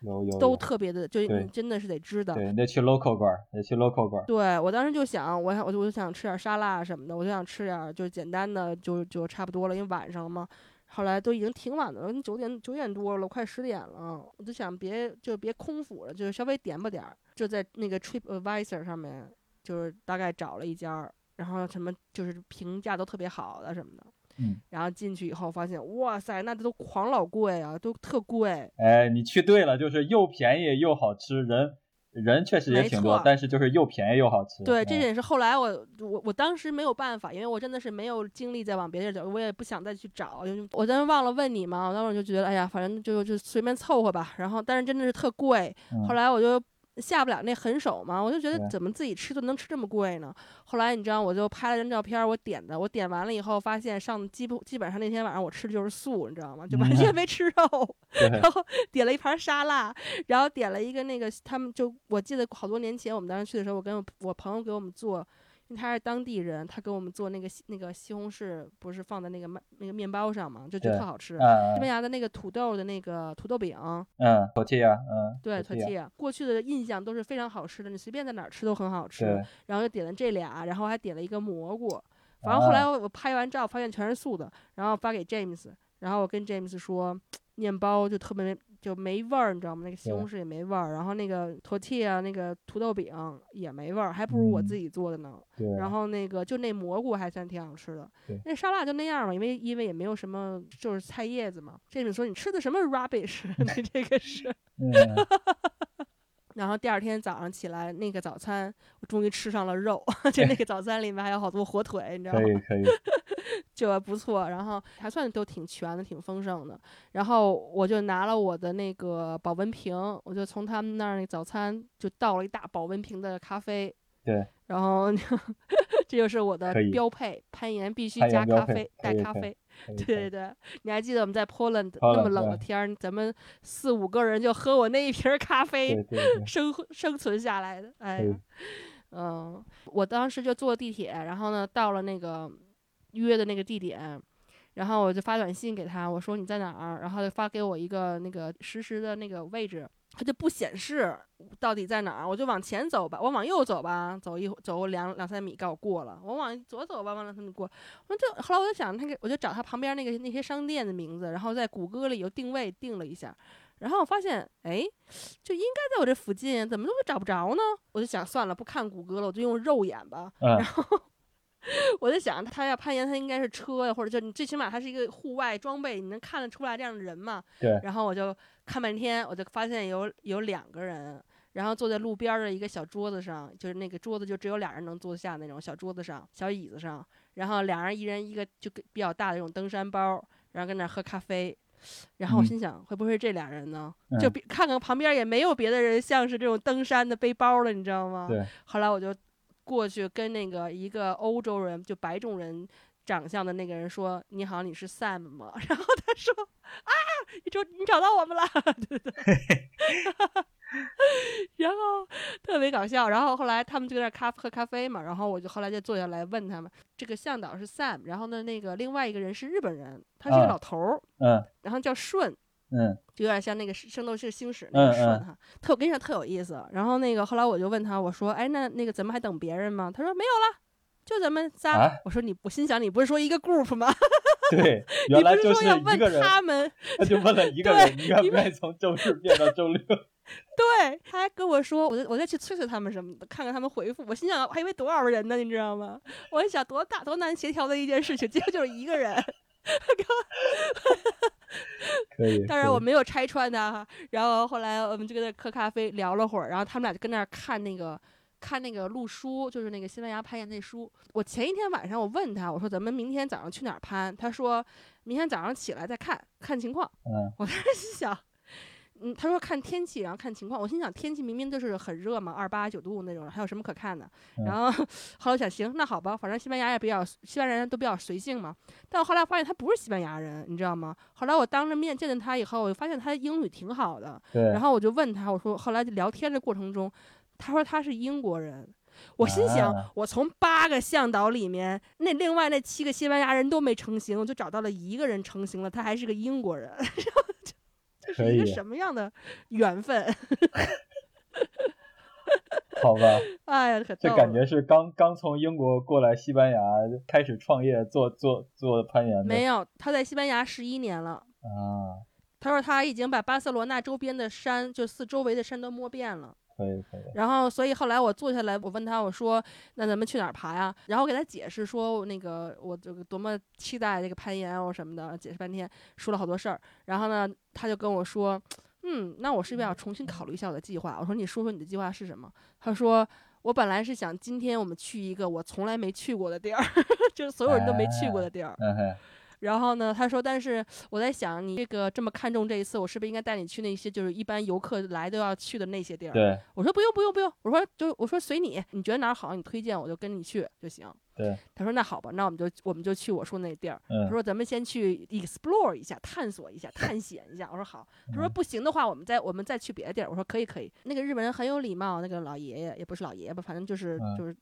有有都特别的，就你真的是得知道。对，得去 local 馆，得去 local 馆。对我当时就想，我想我就我就想吃点沙拉什么的，我就想吃点。就简单的就就差不多了，因为晚上嘛，后来都已经挺晚的了，九点九点多了，快十点了，我就想别就别空腹了，就稍微点吧点儿，就在那个 Trip Advisor 上面，就是大概找了一家，然后什么就是评价都特别好的什么的，嗯，然后进去以后发现，哇塞，那都狂老贵啊，都特贵。哎，你去对了，就是又便宜又好吃，人。人确实也挺多，但是就是又便宜又好吃。对，这也是后来我我我当时没有办法，因为我真的是没有精力再往别的地儿走，我也不想再去找。我当时忘了问你嘛，我当时就觉得，哎呀，反正就就随便凑合吧。然后，但是真的是特贵。后来我就。下不了那狠手嘛，我就觉得怎么自己吃顿能吃这么贵呢？后来你知道，我就拍了张照片，我点的，我点完了以后发现上基本基本上那天晚上我吃的就是素，你知道吗？就完全没吃肉，然后点了一盘沙拉，然后点了一个那个他们就我记得好多年前我们当时去的时候，我跟我朋友给我们做。因为他是当地人，他给我们做那个那个西红柿，不是放在那个麦那个面包上嘛，就觉得特好吃。西班牙的那个土豆的那个土豆饼，嗯，tortilla，嗯，对，tortilla。过去的印象都是非常好吃的，你随便在哪儿吃都很好吃。然后就点了这俩，然后还点了一个蘑菇。反正后来我拍完照发现全是素的，然后发给 James，然后我跟 James 说，面包就特别。就没味儿，你知道吗？那个西红柿也没味儿，然后那个 tortilla 那个土豆饼也没味儿，还不如我自己做的呢。然后那个就那蘑菇还算挺好吃的。那沙拉就那样嘛，因为因为也没有什么，就是菜叶子嘛。这你说你吃的什么 rubbish？你这个是。然后第二天早上起来，那个早餐我终于吃上了肉，就那个早餐里面还有好多火腿，你知道吗？可以可以，就不错。然后还算都挺全的，挺丰盛的。然后我就拿了我的那个保温瓶，我就从他们那儿那早餐就倒了一大保温瓶的咖啡。对。然后 这就是我的标配，攀岩必须加咖啡，带咖啡。对对对，你还记得我们在 Poland 那么冷的天儿，咱们四五个人就喝我那一瓶咖啡 生生存下来的。哎，嗯，我当时就坐地铁，然后呢到了那个约的那个地点，然后我就发短信给他，我说你在哪儿，然后就发给我一个那个实时的那个位置。它就不显示到底在哪儿，我就往前走吧，我往右走吧，走一走两两三米，告我过了。我往左走吧，往两三米过。我就后来我就想，那个我就找他旁边那个那些商店的名字，然后在谷歌里又定位定了一下，然后我发现，哎，就应该在我这附近，怎么都找不着呢？我就想算了，不看谷歌了，我就用肉眼吧。然后 我在想，他要攀岩，他应该是车呀，或者就你最起码他是一个户外装备，你能看得出来这样的人嘛？对。然后我就。看半天，我就发现有有两个人，然后坐在路边的一个小桌子上，就是那个桌子就只有俩人能坐得下那种小桌子上、小椅子上，然后俩人一人一个就比较大的那种登山包，然后跟那喝咖啡，然后我心想会不会是这俩人呢？就看看旁边也没有别的人像是这种登山的背包了，你知道吗？对。后来我就过去跟那个一个欧洲人，就白种人。长相的那个人说：“你好，你是 Sam 吗？” 然后他说：“啊，你找你找到我们了，对对。”然后特别搞笑。然后后来他们就在那咖喝咖啡嘛。然后我就后来就坐下来问他们：“这个向导是 Sam，然后呢，那个另外一个人是日本人，他是个老头儿，嗯，然后叫顺，嗯，就有点像那个《圣斗士星矢》那个顺哈，特我跟你说特有意思。然后那个后来我就问他，我说：“哎，那那个咱们还等别人吗？”他说：“没有了。”就咱们仨，我说你，我心想你不是说一个 group 吗？对，原来就是一个人。他们，他就问了一个人，你愿不愿意从周日变到周六？对，他还跟我说，我再我再去催催他们什么的，看看他们回复。我心想，还以为多少人呢，你知道吗？我一想多大多难协调的一件事情，结果就是一个人。可以。当然我没有拆穿他哈。然后后来我们就跟他喝咖啡聊了会儿，然后他们俩就跟那儿看那个。看那个路书，就是那个西班牙攀岩那书。我前一天晚上我问他，我说咱们明天早上去哪儿攀？他说明天早上起来再看看情况。嗯，我当时心想，嗯，他说看天气，然后看情况。我心想，天气明明就是很热嘛，二八九度那种，还有什么可看的？然后后来想，行，那好吧，反正西班牙也比较，西班牙人都比较随性嘛。但我后来发现他不是西班牙人，你知道吗？后来我当着面见见他以后，我发现他英语挺好的。然后我就问他，我说，后来聊天的过程中，他说他是英国人。我心想，我从八个向导里面，那另外那七个西班牙人都没成型，我就找到了一个人成型了，他还是个英国人。这是一个什么样的缘分？好吧，哎呀，这感觉是刚刚从英国过来西班牙开始创业做做做攀岩的。没有，他在西班牙十一年了啊。他说他已经把巴塞罗那周边的山，就四周围的山都摸遍了。可以可以。然后，所以后来我坐下来，我问他，我说：“那咱们去哪儿爬呀？”然后我给他解释说：“那个我这个多么期待这个攀岩哦什么的。”解释半天，说了好多事儿。然后呢，他就跟我说：“嗯，那我是不是要重新考虑一下我的计划？”我说：“你说说你的计划是什么？”他说：“我本来是想今天我们去一个我从来没去过的地儿，就是所有人都没去过的地儿。”然后呢，他说：“但是我在想，你这个这么看重这一次，我是不是应该带你去那些就是一般游客来都要去的那些地儿？”对，我说：“不用，不用，不用。”我说：“就我说随你，你觉得哪儿好，你推荐我就跟你去就行。”对，他说那好吧，那我们就我们就去我说那地儿。他说咱们先去 explore 一下，探索一下，探险一下。我说好。他说不行的话，我们再我们再去别的地儿。我说可以可以。那个日本人很有礼貌，那个老爷爷也不是老爷爷吧，反正就是就是，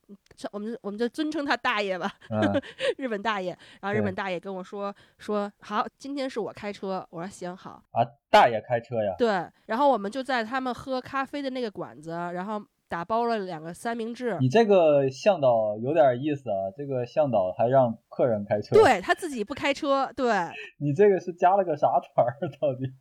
我们我们就尊称他大爷吧，日本大爷。然后日本大爷跟我说说好，今天是我开车。我说行好。啊，大爷开车呀？对。然后我们就在他们喝咖啡的那个馆子，然后。打包了两个三明治。你这个向导有点意思啊，这个向导还让客人开车，对他自己不开车，对。你这个是加了个啥团儿？到底？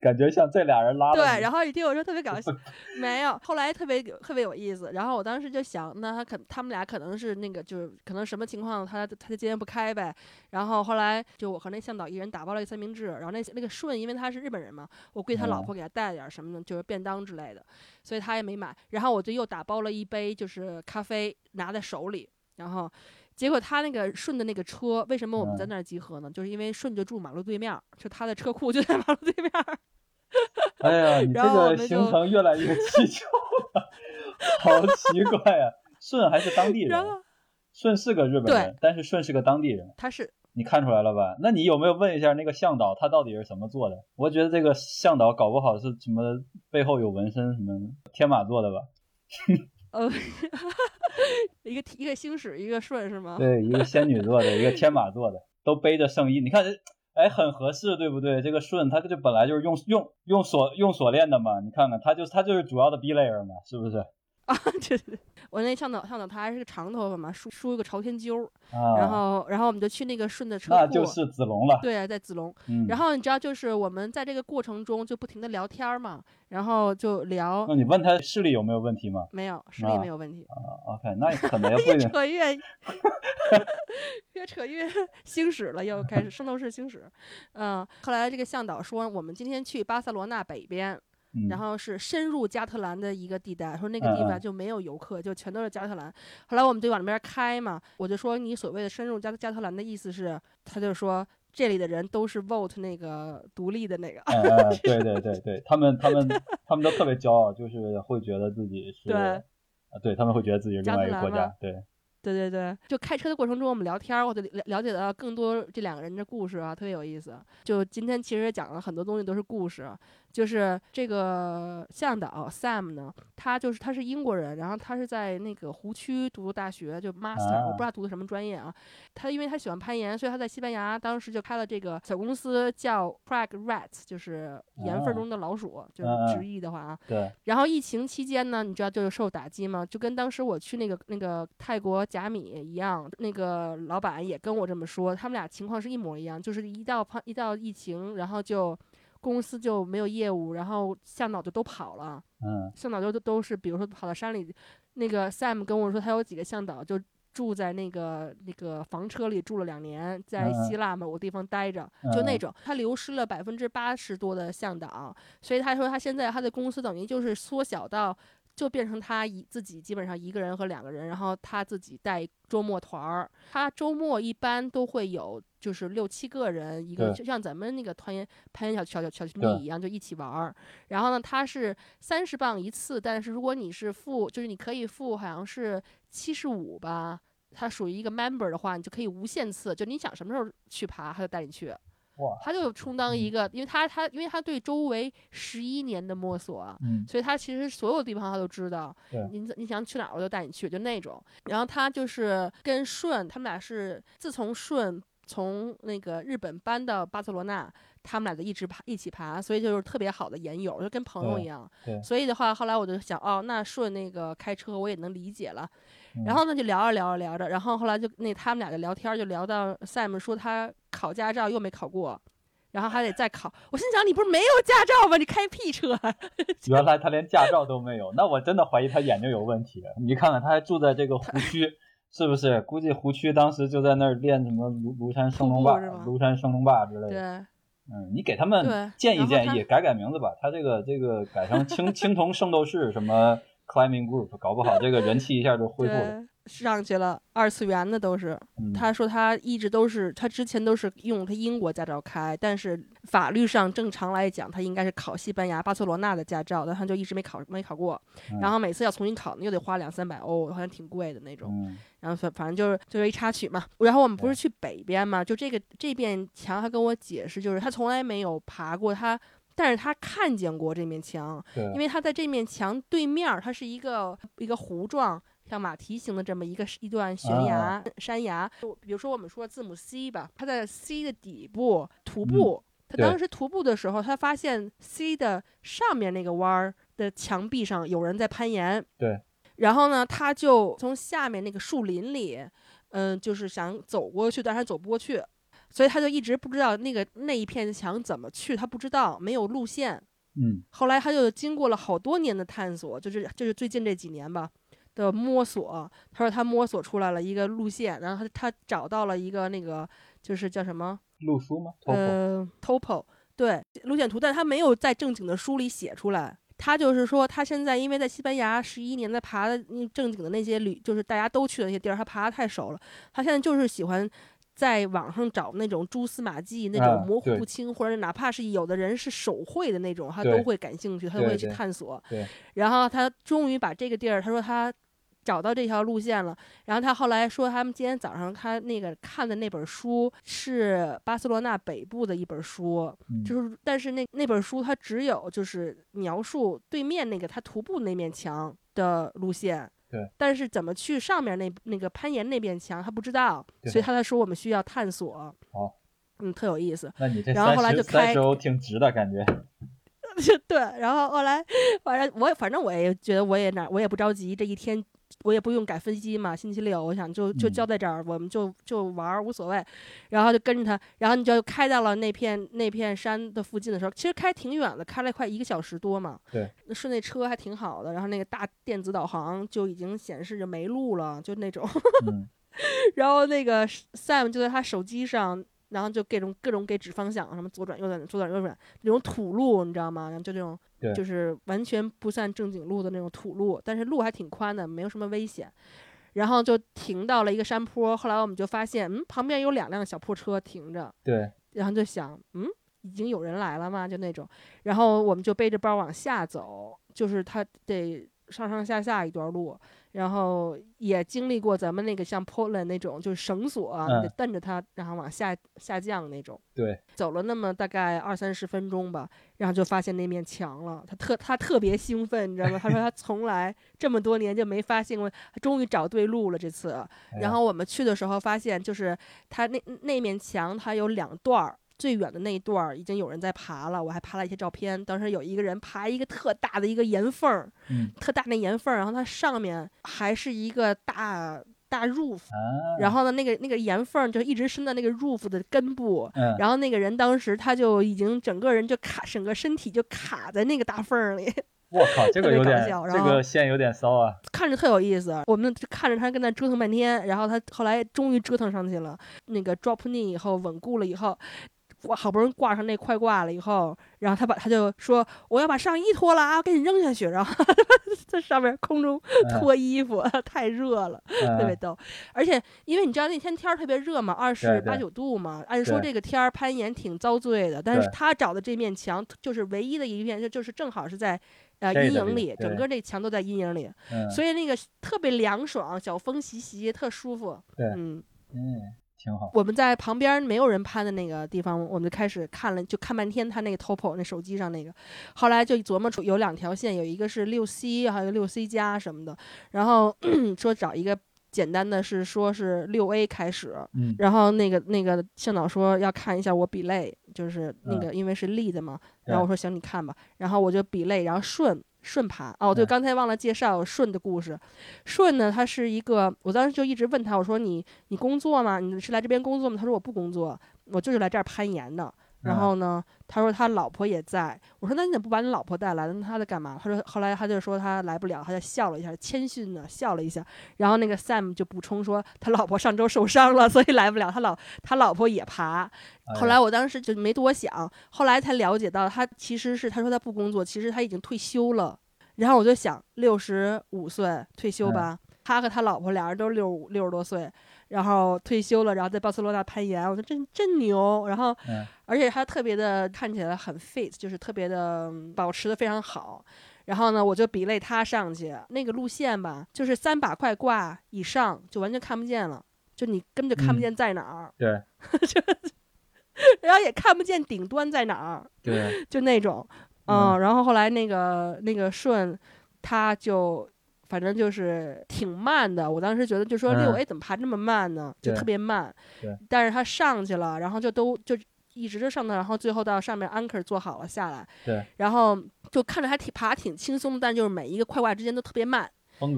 感觉像这俩人拉对，然后一听我说特别搞笑，没有，后来特别特别有意思。然后我当时就想，那他可他们俩可能是那个，就是可能什么情况，他他就今天不开呗。然后后来就我和那向导一人打包了一三明治，然后那那个顺因为他是日本人嘛，我估计他老婆给他带了点什么的，就是便当之类的，所以他也没买。然后我就又打包了一杯就是咖啡拿在手里，然后结果他那个顺的那个车，为什么我们在那儿集合呢？就是因为顺就住马路对面，就他的车库就在马路对面。哎呀，你这个行程越来越蹊跷了，好奇怪呀！顺还是当地人？顺是个日本人，但是顺是个当地人。他是，你看出来了吧？那你有没有问一下那个向导，他到底是什么做的？我觉得这个向导搞不好是什么背后有纹身，什么天马座的吧？呃，一个一个星矢，一个顺是吗？对，一个仙女座的，一个天马座的，都背着圣衣。你看。哎，很合适，对不对？这个顺，它就本来就是用用用锁用锁链的嘛，你看看，它就它就是主要的 B layer 嘛，是不是？啊，对对对，我那向导向导他还是个长头发嘛，梳梳一个朝天揪，然后然后我们就去那个顺的车库，那就是子龙了。对，在子龙。然后你知道，就是我们在这个过程中就不停的聊天嘛，然后就聊。那你问他视力有没有问题吗？没有，视力没有问题。啊，OK，那可能会。越扯越，越扯越星矢了，又开始 圣斗士星矢。嗯，后来这个向导说，我们今天去巴塞罗那北边。然后是深入加特兰的一个地带，说那个地方就没有游客，就全都是加特兰。后来我们就往那边开嘛，我就说你所谓的深入加加特兰的意思是，他就说这里的人都是 vote 那个独立的那个。对对对对，他们他们 他们都特别骄傲，就是会觉得自己是，啊，对他们会觉得自己是另外一个国家，对。对对对，就开车的过程中，我们聊天，我就了了解到更多这两个人的故事啊，特别有意思。就今天其实讲了很多东西，都是故事。就是这个向导 Sam 呢，他就是他是英国人，然后他是在那个湖区读的大学，就 Master，我不知道读的什么专业啊。他因为他喜欢攀岩，所以他在西班牙当时就开了这个小公司，叫 Prague Rats，就是岩缝中的老鼠，就是直译的话啊。对。然后疫情期间呢，你知道就受打击吗？就跟当时我去那个那个泰国甲米一样，那个老板也跟我这么说，他们俩情况是一模一样，就是一到一到疫情，然后就。公司就没有业务，然后向导就都跑了。嗯，向导就都都是，比如说跑到山里，那个 Sam 跟我说，他有几个向导就住在那个那个房车里住了两年，在希腊某个地方待着，就那种。他流失了百分之八十多的向导，所以他说他现在他的公司等于就是缩小到就变成他一自己基本上一个人和两个人，然后他自己带周末团儿。他周末一般都会有就是六七个人一个，就像咱们那个团攀岩小小小兄弟一样，就一起玩儿。然后呢，他是三十磅一次，但是如果你是付，就是你可以付好像是七十五吧。他属于一个 member 的话，你就可以无限次，就你想什么时候去爬，他就带你去。他就充当一个，因为他他因为他对周围十一年的摸索，嗯，所以他其实所有地方他都知道。对，你你想去哪儿，我就带你去，就那种。然后他就是跟顺，他们俩是自从顺从那个日本搬到巴塞罗那，他们俩就一直爬一起爬，所以就是特别好的研友，就跟朋友一样。对。所以的话，后来我就想，哦，那顺那个开车我也能理解了。然后呢，就聊着聊着聊着，然后后来就那他们俩就聊天，就聊到 Sam 说他考驾照又没考过，然后还得再考。我心想，你不是没有驾照吗？你开屁车！原来他连驾照都没有，那我真的怀疑他眼睛有问题。你看看，他还住在这个湖区，是不是？估计湖区当时就在那儿练什么庐庐山升龙霸、庐山升龙霸之类的。对，嗯，你给他们建议建议，改改名字吧。他这个这个改成青 青铜圣斗士什么？Climbing Group 搞不好这个人气一下就恢复了，上去了。二次元的都是，他说他一直都是，他之前都是用他英国驾照开，但是法律上正常来讲，他应该是考西班牙巴塞罗那的驾照，但他就一直没考没考过。然后每次要重新考，又得花两三百欧，好像挺贵的那种。然后反反正就是就是一插曲嘛。然后我们不是去北边嘛，就这个这面墙，他跟我解释，就是他从来没有爬过他。但是他看见过这面墙，因为他在这面墙对面，它是一个一个弧状，像马蹄形的这么一个一段悬崖山崖。就比如说我们说字母 C 吧，它在 C 的底部徒步，他当时徒步的时候，他发现 C 的上面那个弯儿的墙壁上有人在攀岩。对。然后呢，他就从下面那个树林里，嗯，就是想走过去，但是走不过去。所以他就一直不知道那个那一片墙怎么去，他不知道，没有路线。嗯，后来他就经过了好多年的探索，就是就是最近这几年吧的摸索。他说他摸索出来了一个路线，然后他他找到了一个那个就是叫什么路书吗？呃，topo 对路线图，但是他没有在正经的书里写出来。他就是说他现在因为在西班牙十一年，在爬的正经的那些旅，就是大家都去的那些地儿，他爬的太熟了。他现在就是喜欢。在网上找那种蛛丝马迹，那种模糊不清，或者哪怕是有的人是手绘的那种，他都会感兴趣，他都会去探索。然后他终于把这个地儿，他说他找到这条路线了。然后他后来说，他们今天早上他那个看的那本书是巴塞罗那北部的一本书，就是但是那那本书它只有就是描述对面那个他徒步那面墙的路线。对，但是怎么去上面那那个攀岩那边墙，他不知道，所以他才说我们需要探索。好，嗯，特有意思。那你这然后后来就开，挺值的感觉。对，然后后来，反正我反正我也觉得我也哪我也不着急，这一天。我也不用改飞机嘛，星期六我想就就交在这儿，我们就就玩儿无所谓，然后就跟着他，然后你就开到了那片那片山的附近的时候，其实开挺远的，开了快一个小时多嘛。对，那顺那车还挺好的，然后那个大电子导航就已经显示着没路了，就那种。然后那个 Sam 就在他手机上。然后就各种各种给指方向，什么左转右转左转右转那种土路，你知道吗？然后就这种，就是完全不算正经路的那种土路，但是路还挺宽的，没有什么危险。然后就停到了一个山坡，后来我们就发现，嗯，旁边有两辆小破车停着。对。然后就想，嗯，已经有人来了吗？就那种。然后我们就背着包往下走，就是他得上上下下一段路。然后也经历过咱们那个像 Poland 那种，就是绳索，你得蹬着它，然后往下下降那种。对，走了那么大概二三十分钟吧，然后就发现那面墙了。他特他特别兴奋，你知道吗？他说他从来这么多年就没发现过，终于找对路了这次。然后我们去的时候发现，就是他那那面墙，它有两段儿。最远的那一段儿已经有人在爬了，我还拍了一些照片。当时有一个人爬一个特大的一个岩缝儿，特大那岩缝儿，然后它上面还是一个大大 roof，然后呢，那个那个岩缝就一直伸到那个 roof 的根部，然后那个人当时他就已经整个人就卡，整个身体就卡在那个大缝里。我靠，这个有点，这个线有点骚啊！看着特有意思，我们看着他跟那折腾半天，然后他后来终于折腾上去了，那个 drop knee 以后稳固了以后。我好不容易挂上那快挂了以后，然后他把他就说我要把上衣脱了啊，给你扔下去，然后 在上面空中脱衣服，太热了，特别逗。而且因为你知道那天天儿特别热嘛，二十八九度嘛，按说这个天儿攀岩挺遭罪的，但是他找的这面墙就是唯一的一面，就就是正好是在呃阴影里，整个那墙都在阴影里，所以那个特别凉爽，小风习习，特舒服。嗯嗯。挺好。我们在旁边没有人攀的那个地方，我们就开始看了，就看半天他那个 Topo 那手机上那个。后来就琢磨出有两条线，有一个是六 C，还有六 C 加什么的。然后 说找一个简单的是说是六 A 开始。嗯。然后那个那个向导说要看一下我比类，就是那个因为是立的嘛。然后我说行，你看吧。然后我就比类，然后顺。顺盘哦，对，刚才忘了介绍顺的故事。顺呢，他是一个，我当时就一直问他，我说你你工作吗？你是来这边工作吗？他说我不工作，我就是来这儿攀岩的。然后呢，他说他老婆也在。我说那你怎么不把你老婆带来？那他在干嘛？他说后来他就说他来不了，他就笑了一下，谦逊的笑了一下。然后那个 Sam 就补充说他老婆上周受伤了，所以来不了。他老他老婆也爬。后来我当时就没多想，后来才了解到他其实是他说他不工作，其实他已经退休了。然后我就想，六十五岁退休吧。他和他老婆俩人都六五六十多岁，然后退休了，然后在巴塞罗那攀岩，我说真真牛。然后，而且他特别的看起来很 fit，就是特别的保持的非常好。然后呢，我就比类他上去那个路线吧，就是三把快挂以上就完全看不见了，就你根本就看不见在哪儿。对，就然后也看不见顶端在哪儿。对，就那种。嗯，然后后来那个那个顺，他就反正就是挺慢的。我当时觉得就说六 A 怎么爬这么慢呢？就特别慢。对。但是他上去了，然后就都就一直就上到，然后最后到上面 anchor 做好了下来。对。然后就看着还挺爬挺轻松，但就是每一个快挂之间都特别慢。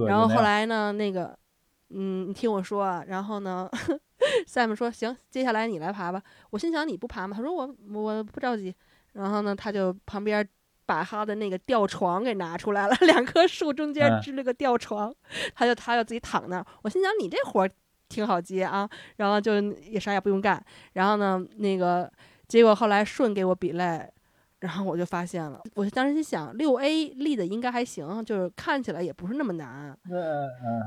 然后后来呢，那个嗯，你听我说啊，然后呢，Sam 说行，接下来你来爬吧。我心想你不爬吗？他说我我不着急。然后呢，他就旁边把他的那个吊床给拿出来了，两棵树中间支了个吊床，他就他就自己躺那儿。我心想你这活儿挺好接啊，然后就也啥也不用干。然后呢，那个结果后来顺给我比类，然后我就发现了，我当时心想六 A 立的应该还行，就是看起来也不是那么难。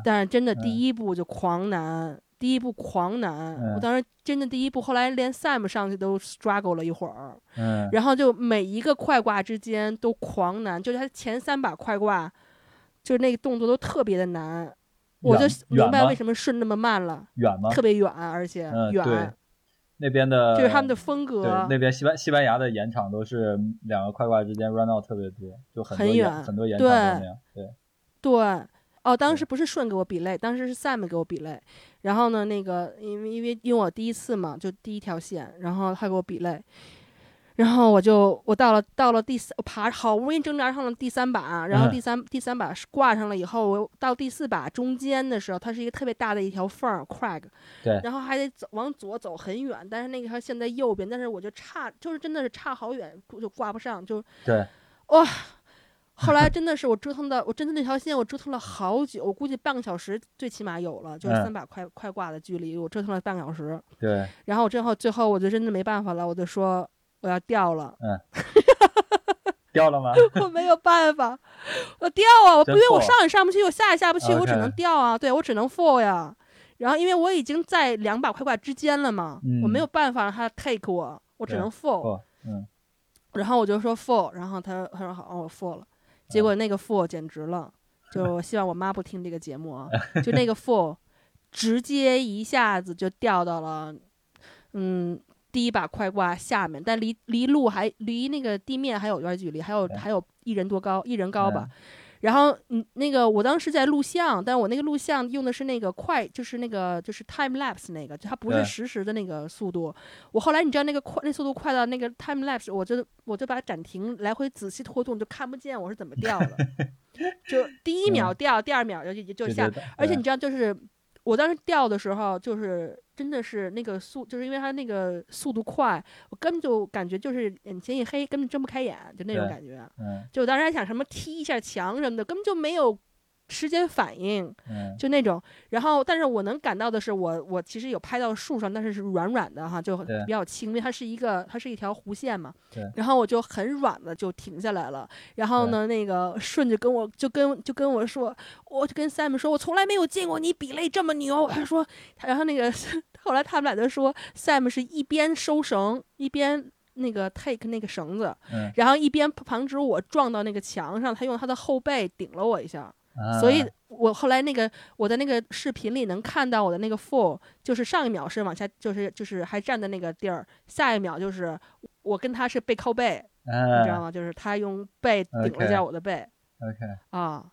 但是真的第一步就狂难。第一部狂难，我当时真的第一部，后来连 Sam 上去都 struggle 了一会儿，嗯，然后就每一个快挂之间都狂难，就是他前三把快挂，就是那个动作都特别的难，我就明白为什么顺那么慢了，远吗？特别远，而且远。那边的，就是他们的风格。那边西班西班牙的岩场都是两个快挂之间 run out 特别多，就很远很多岩场都那样，对。对。哦，当时不是顺给我比类，当时是 Sam 给我比类。然后呢，那个因为因为因为我第一次嘛，就第一条线，然后他给我比类。然后我就我到了到了第三，我爬好不容易挣扎上了第三把，然后第三第三把挂上了以后，我到第四把中间的时候，它是一个特别大的一条缝儿 crag。对。然后还得走往左走很远，但是那个条线在右边，但是我就差，就是真的是差好远，就挂不上，就。对。哇。后来 真的是我折腾的，我真的那条线我折腾了好久，我估计半个小时最起码有了，就是三把快快挂的距离，我折腾了半个小时。对。然后我最后最后我就真的没办法了，我就说我要掉了。嗯。掉了吗？我没有办法，我掉啊！我因为我上也上不去，我下也下不去，我只能掉啊！对我只能 fall 呀。然后因为我已经在两把快挂之间了嘛，我没有办法让他 take 我，我只能 fall。嗯。然后我就说 fall，然后他他说好，我 fall 了。结果那个 four 简直了，就 希望我妈不听这个节目啊！就那个 four，直接一下子就掉到了，嗯，第一把快挂下面，但离离路还离那个地面还有一段距离，还有还有一人多高，一人高吧。然后，嗯，那个我当时在录像，但我那个录像用的是那个快，就是那个就是 time lapse 那个，它不是实时的那个速度。我后来你知道那个快，那速度快到那个 time lapse，我就我就把暂停来回仔细拖动，就看不见我是怎么掉的。就第一秒掉，第二秒就就下，而且你知道就是。我当时掉的时候，就是真的是那个速，就是因为它那个速度快，我根本就感觉就是眼前一黑，根本睁不开眼，就那种感觉。嗯。就我当时还想什么踢一下墙什么的，根本就没有时间反应，就那种。然后，但是我能感到的是，我我其实有拍到树上，但是是软软的哈，就比较轻，因为它是一个它是一条弧线嘛。然后我就很软的就停下来了。然后呢，那个顺着跟我就跟就跟我说，我就跟 Sam 说，我从来没有见过你比类这么牛。他说，然后那个后来他们俩就说，Sam 是一边收绳一边。那个 take 那个绳子，然后一边防止我撞到那个墙上，他用他的后背顶了我一下，所以我后来那个我的那个视频里能看到我的那个 fall，就是上一秒是往下，就是就是还站在那个地儿，下一秒就是我跟他是背靠背，你知道吗？就是他用背顶了一下我的背。OK 啊，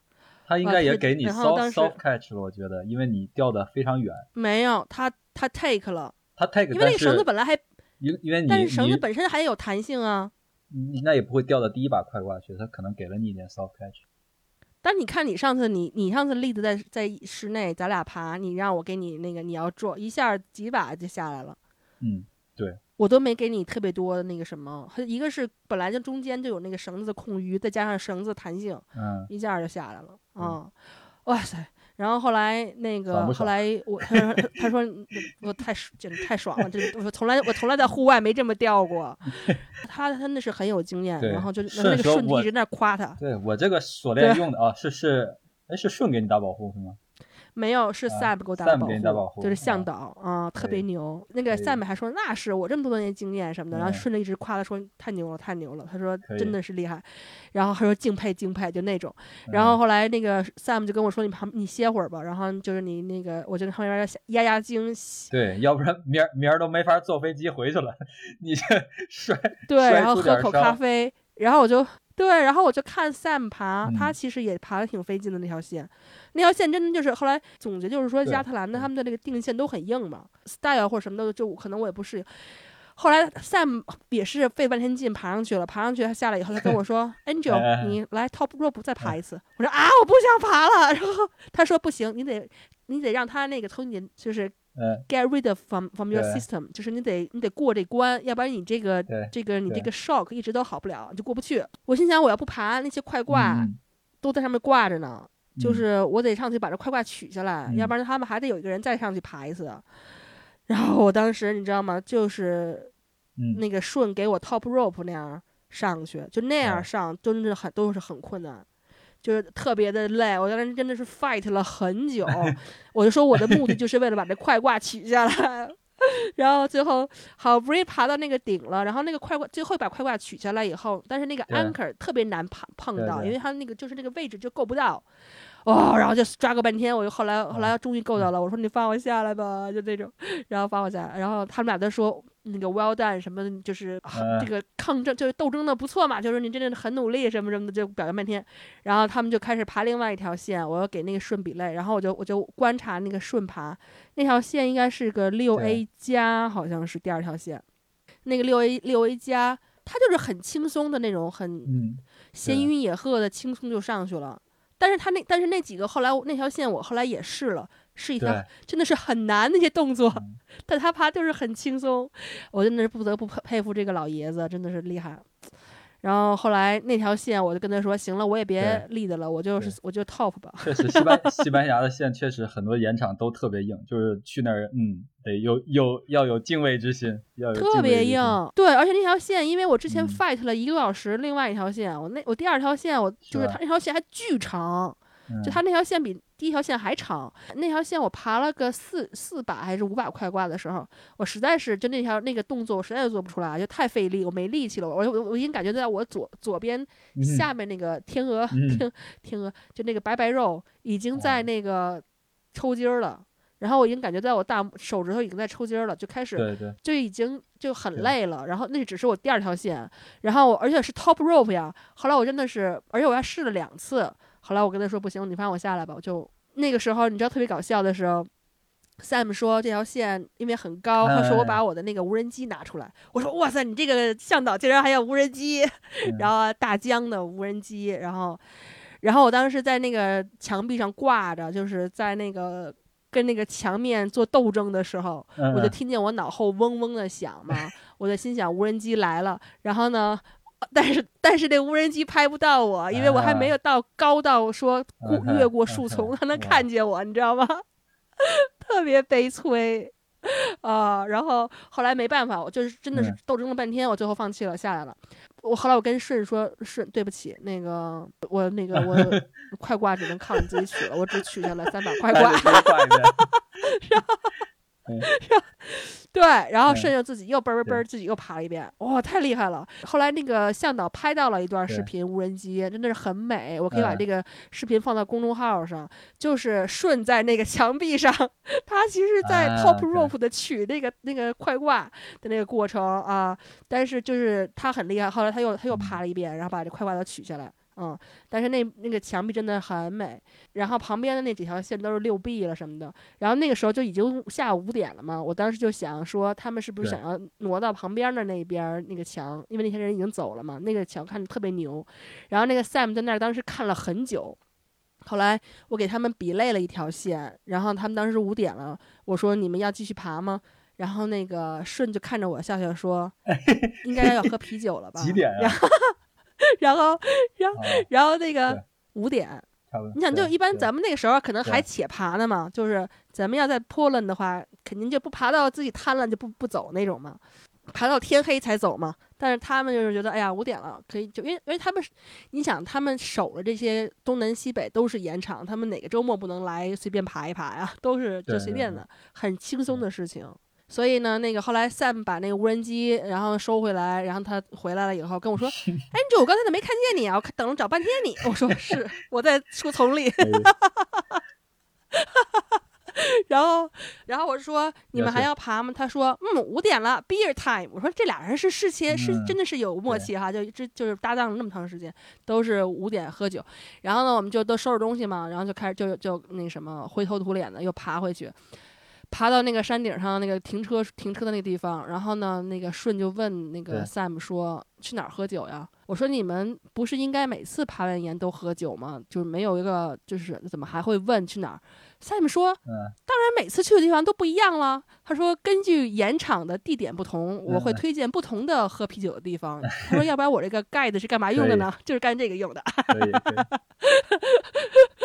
他应该也给你 soft soft catch 了，我觉得，因为你掉的非常远。没有，他他 take 了，他 take，因为那个绳子本来还。因因为你，但是绳子本身还有弹性啊，你那也不会掉到第一把快挂去，他可能给了你一点 soft catch。但你看，你上次你你上次例子在在室内，咱俩爬，你让我给你那个你要做一下几把就下来了。嗯，对，我都没给你特别多的那个什么，一个是本来就中间就有那个绳子的空余，再加上绳子弹性，嗯，一下就下来了啊，哇塞！然后后来那个后来我他说他说我太简直太爽了，这我从来我从来在户外没这么钓过，他他那是很有经验，然后就那个顺一直在那夸他。对我这个锁链用的啊是是哎是顺给你打保护是吗？没有，是 Sam 给我打保护，就是向导啊，特别牛。那个 Sam 还说那是我这么多年经验什么的，然后顺着一直夸他说太牛了，太牛了。他说真的是厉害，然后他说敬佩敬佩，就那种。然后后来那个 Sam 就跟我说你旁你歇会儿吧，然后就是你那个我就旁边压压惊。对，要不然明儿明儿都没法坐飞机回去了。你这 摔对，然后喝口咖啡，然后我就。对，然后我就看 Sam 爬，他其实也爬的挺费劲的那条线，那条线真的就是后来总结就是说加特兰的他们的那个定线都很硬嘛，style 或者什么的就可能我也不适应。后来 Sam 也是费半天劲爬上去了，爬上去他下来以后他跟我说，Angel 你来 top rope 再爬一次。我说啊我不想爬了，然后他说不行，你得你得让他那个从你就是。Get rid of from from your system，就是你得你得过这关，要不然你这个这个你这个 shock 一直都好不了，就过不去。我心想，我要不爬，那些快挂都在上面挂着呢，就是我得上去把这快挂取下来，要不然他们还得有一个人再上去爬一次。然后我当时你知道吗？就是那个顺给我 top rope 那样上去，就那样上，真的很都是很困难。就是特别的累，我当时真的是 fight 了很久，我就说我的目的就是为了把这快挂取下来，然后最后好不容易爬到那个顶了，然后那个快挂最后把快挂取下来以后，但是那个 anchor 特别难碰碰到，因为它那个就是那个位置就够不到。哦，然后就抓个半天，我就后来后来终于够到了。我说你放我下来吧，就那种，然后放我下来。然后他们俩都说那个 well done 什么，就是这个抗争就是斗争的不错嘛，就是你真的很努力什么什么的，就表扬半天。然后他们就开始爬另外一条线，我要给那个顺比类。然后我就我就观察那个顺爬那条线，应该是个六 A 加，好像是第二条线。那个六 A 六 A 加，它就是很轻松的那种，很闲云野鹤的轻松就上去了。但是他那，但是那几个后来那条线我后来也试了，是一条真的是很难那些动作，但他爬就是很轻松，我真的是不得不佩佩服这个老爷子，真的是厉害。然后后来那条线，我就跟他说：“行了，我也别立的了，我就是我就 top 吧。”确实，西班西班牙的线确实很多岩场都特别硬，就是去那儿，嗯，得有有要有敬畏之心，要有特别硬。对，而且那条线，因为我之前 fight 了一个多小时，另外一条线，我那我第二条线，我就是它那条线还巨长。就它那条线比第一条线还长，那条线我爬了个四四把还是五把快挂的时候，我实在是就那条那个动作我实在是做不出来，就太费力，我没力气了。我我我已经感觉在我左左边下面那个天鹅天天鹅就那个白白肉已经在那个抽筋儿了，然后我已经感觉在我大手指头已经在抽筋儿了，就开始就已经就很累了。然后那只是我第二条线，然后我而且是 top rope 呀。后来我真的是，而且我还试了两次。后来我跟他说不行，你放我下来吧。我就那个时候，你知道特别搞笑的时候，Sam 说这条线因为很高，他说我把我的那个无人机拿出来。我说哇塞，你这个向导竟然还要无人机，然后大疆的无人机，然后，然后我当时在那个墙壁上挂着，就是在那个跟那个墙面做斗争的时候，我就听见我脑后嗡嗡的响嘛，我就心想无人机来了，然后呢。但是但是那无人机拍不到我，因为我还没有到高到说过越过树丛它能看见我，你知道吗？特别悲催啊！然后后来没办法，我就是真的是斗争了半天，我最后放弃了，下来了。我后来我跟顺说，顺对不起，那个我那个我 快挂只能靠你自己取了，我只取下来三把快挂。然后。对，然后顺着自己又嘣嘣嘣自己又爬了一遍，哇，太厉害了！后来那个向导拍到了一段视频，无人机真的是很美，我可以把这个视频放到公众号上。就是顺在那个墙壁上，他其实在 top rope 的取那个那个快挂的那个过程啊，但是就是他很厉害。后来他又他又爬了一遍，然后把这快挂都取下来。嗯，但是那那个墙壁真的很美，然后旁边的那几条线都是六 B 了什么的，然后那个时候就已经下午五点了嘛，我当时就想说他们是不是想要挪到旁边的那边那个墙，因为那些人已经走了嘛，那个墙看着特别牛，然后那个 Sam 在那儿当时看了很久，后来我给他们比累了一条线，然后他们当时五点了，我说你们要继续爬吗？然后那个顺就看着我笑笑说，应该要喝 啤酒了吧？几点啊？然后，然后，然后然后那个五点，你想就一般咱们那个时候可能还且爬呢嘛，就是咱们要在 Poland 的话，肯定就不爬到自己瘫了就不不走那种嘛，爬到天黑才走嘛。但是他们就是觉得，哎呀，五点了可以，就因为因为他们，你想他们守着这些东南西北都是盐场，他们哪个周末不能来随便爬一爬呀？都是就随便的，很轻松的事情。所以呢，那个后来 Sam 把那个无人机然后收回来，然后他回来了以后跟我说：“哎，你我刚才怎么没看见你啊？我等了找半天你。”我说：“是我在树丛里。”然后，然后我说：“你们还要爬吗？”他说：“嗯，五点了，Beer time。”我说：“这俩人是事先是真的是有默契哈，就这就是搭档了那么长时间，都是五点喝酒。然后呢，我们就都收拾东西嘛，然后就开始就就那什么灰头土脸的又爬回去。”爬到那个山顶上，那个停车停车的那个地方，然后呢，那个顺就问那个 Sam 说：“去哪儿喝酒呀？”我说：“你们不是应该每次爬完岩都喝酒吗？就是没有一个，就是怎么还会问去哪儿？” Sam 说：“嗯，当然每次去的地方都不一样了。”他说：“根据盐场的地点不同，我会推荐不同的喝啤酒的地方。”他说：“要不然我这个盖子是干嘛用的呢？就是干这个用的。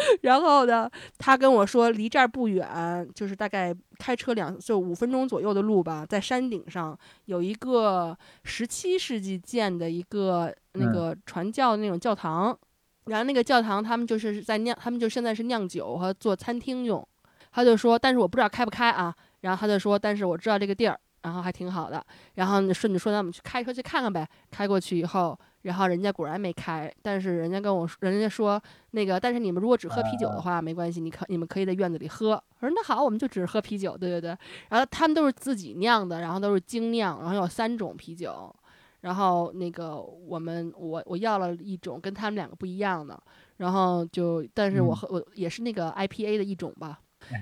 然后呢，他跟我说离这儿不远，就是大概开车两就五分钟左右的路吧，在山顶上有一个十七世纪建的一个那个传教的那种教堂。然后那个教堂，他们就是在酿，他们就现在是酿酒和做餐厅用。他就说，但是我不知道开不开啊。然后他就说，但是我知道这个地儿，然后还挺好的。然后顺着说，那我们去开车去看看呗。开过去以后，然后人家果然没开，但是人家跟我说，人家说那个，但是你们如果只喝啤酒的话，没关系，你可你们可以在院子里喝。我说那好，我们就只喝啤酒，对对对。然后他们都是自己酿的，然后都是精酿，然后有三种啤酒。然后那个我们我我要了一种跟他们两个不一样的，然后就但是我喝我也是那个 IPA 的一种吧，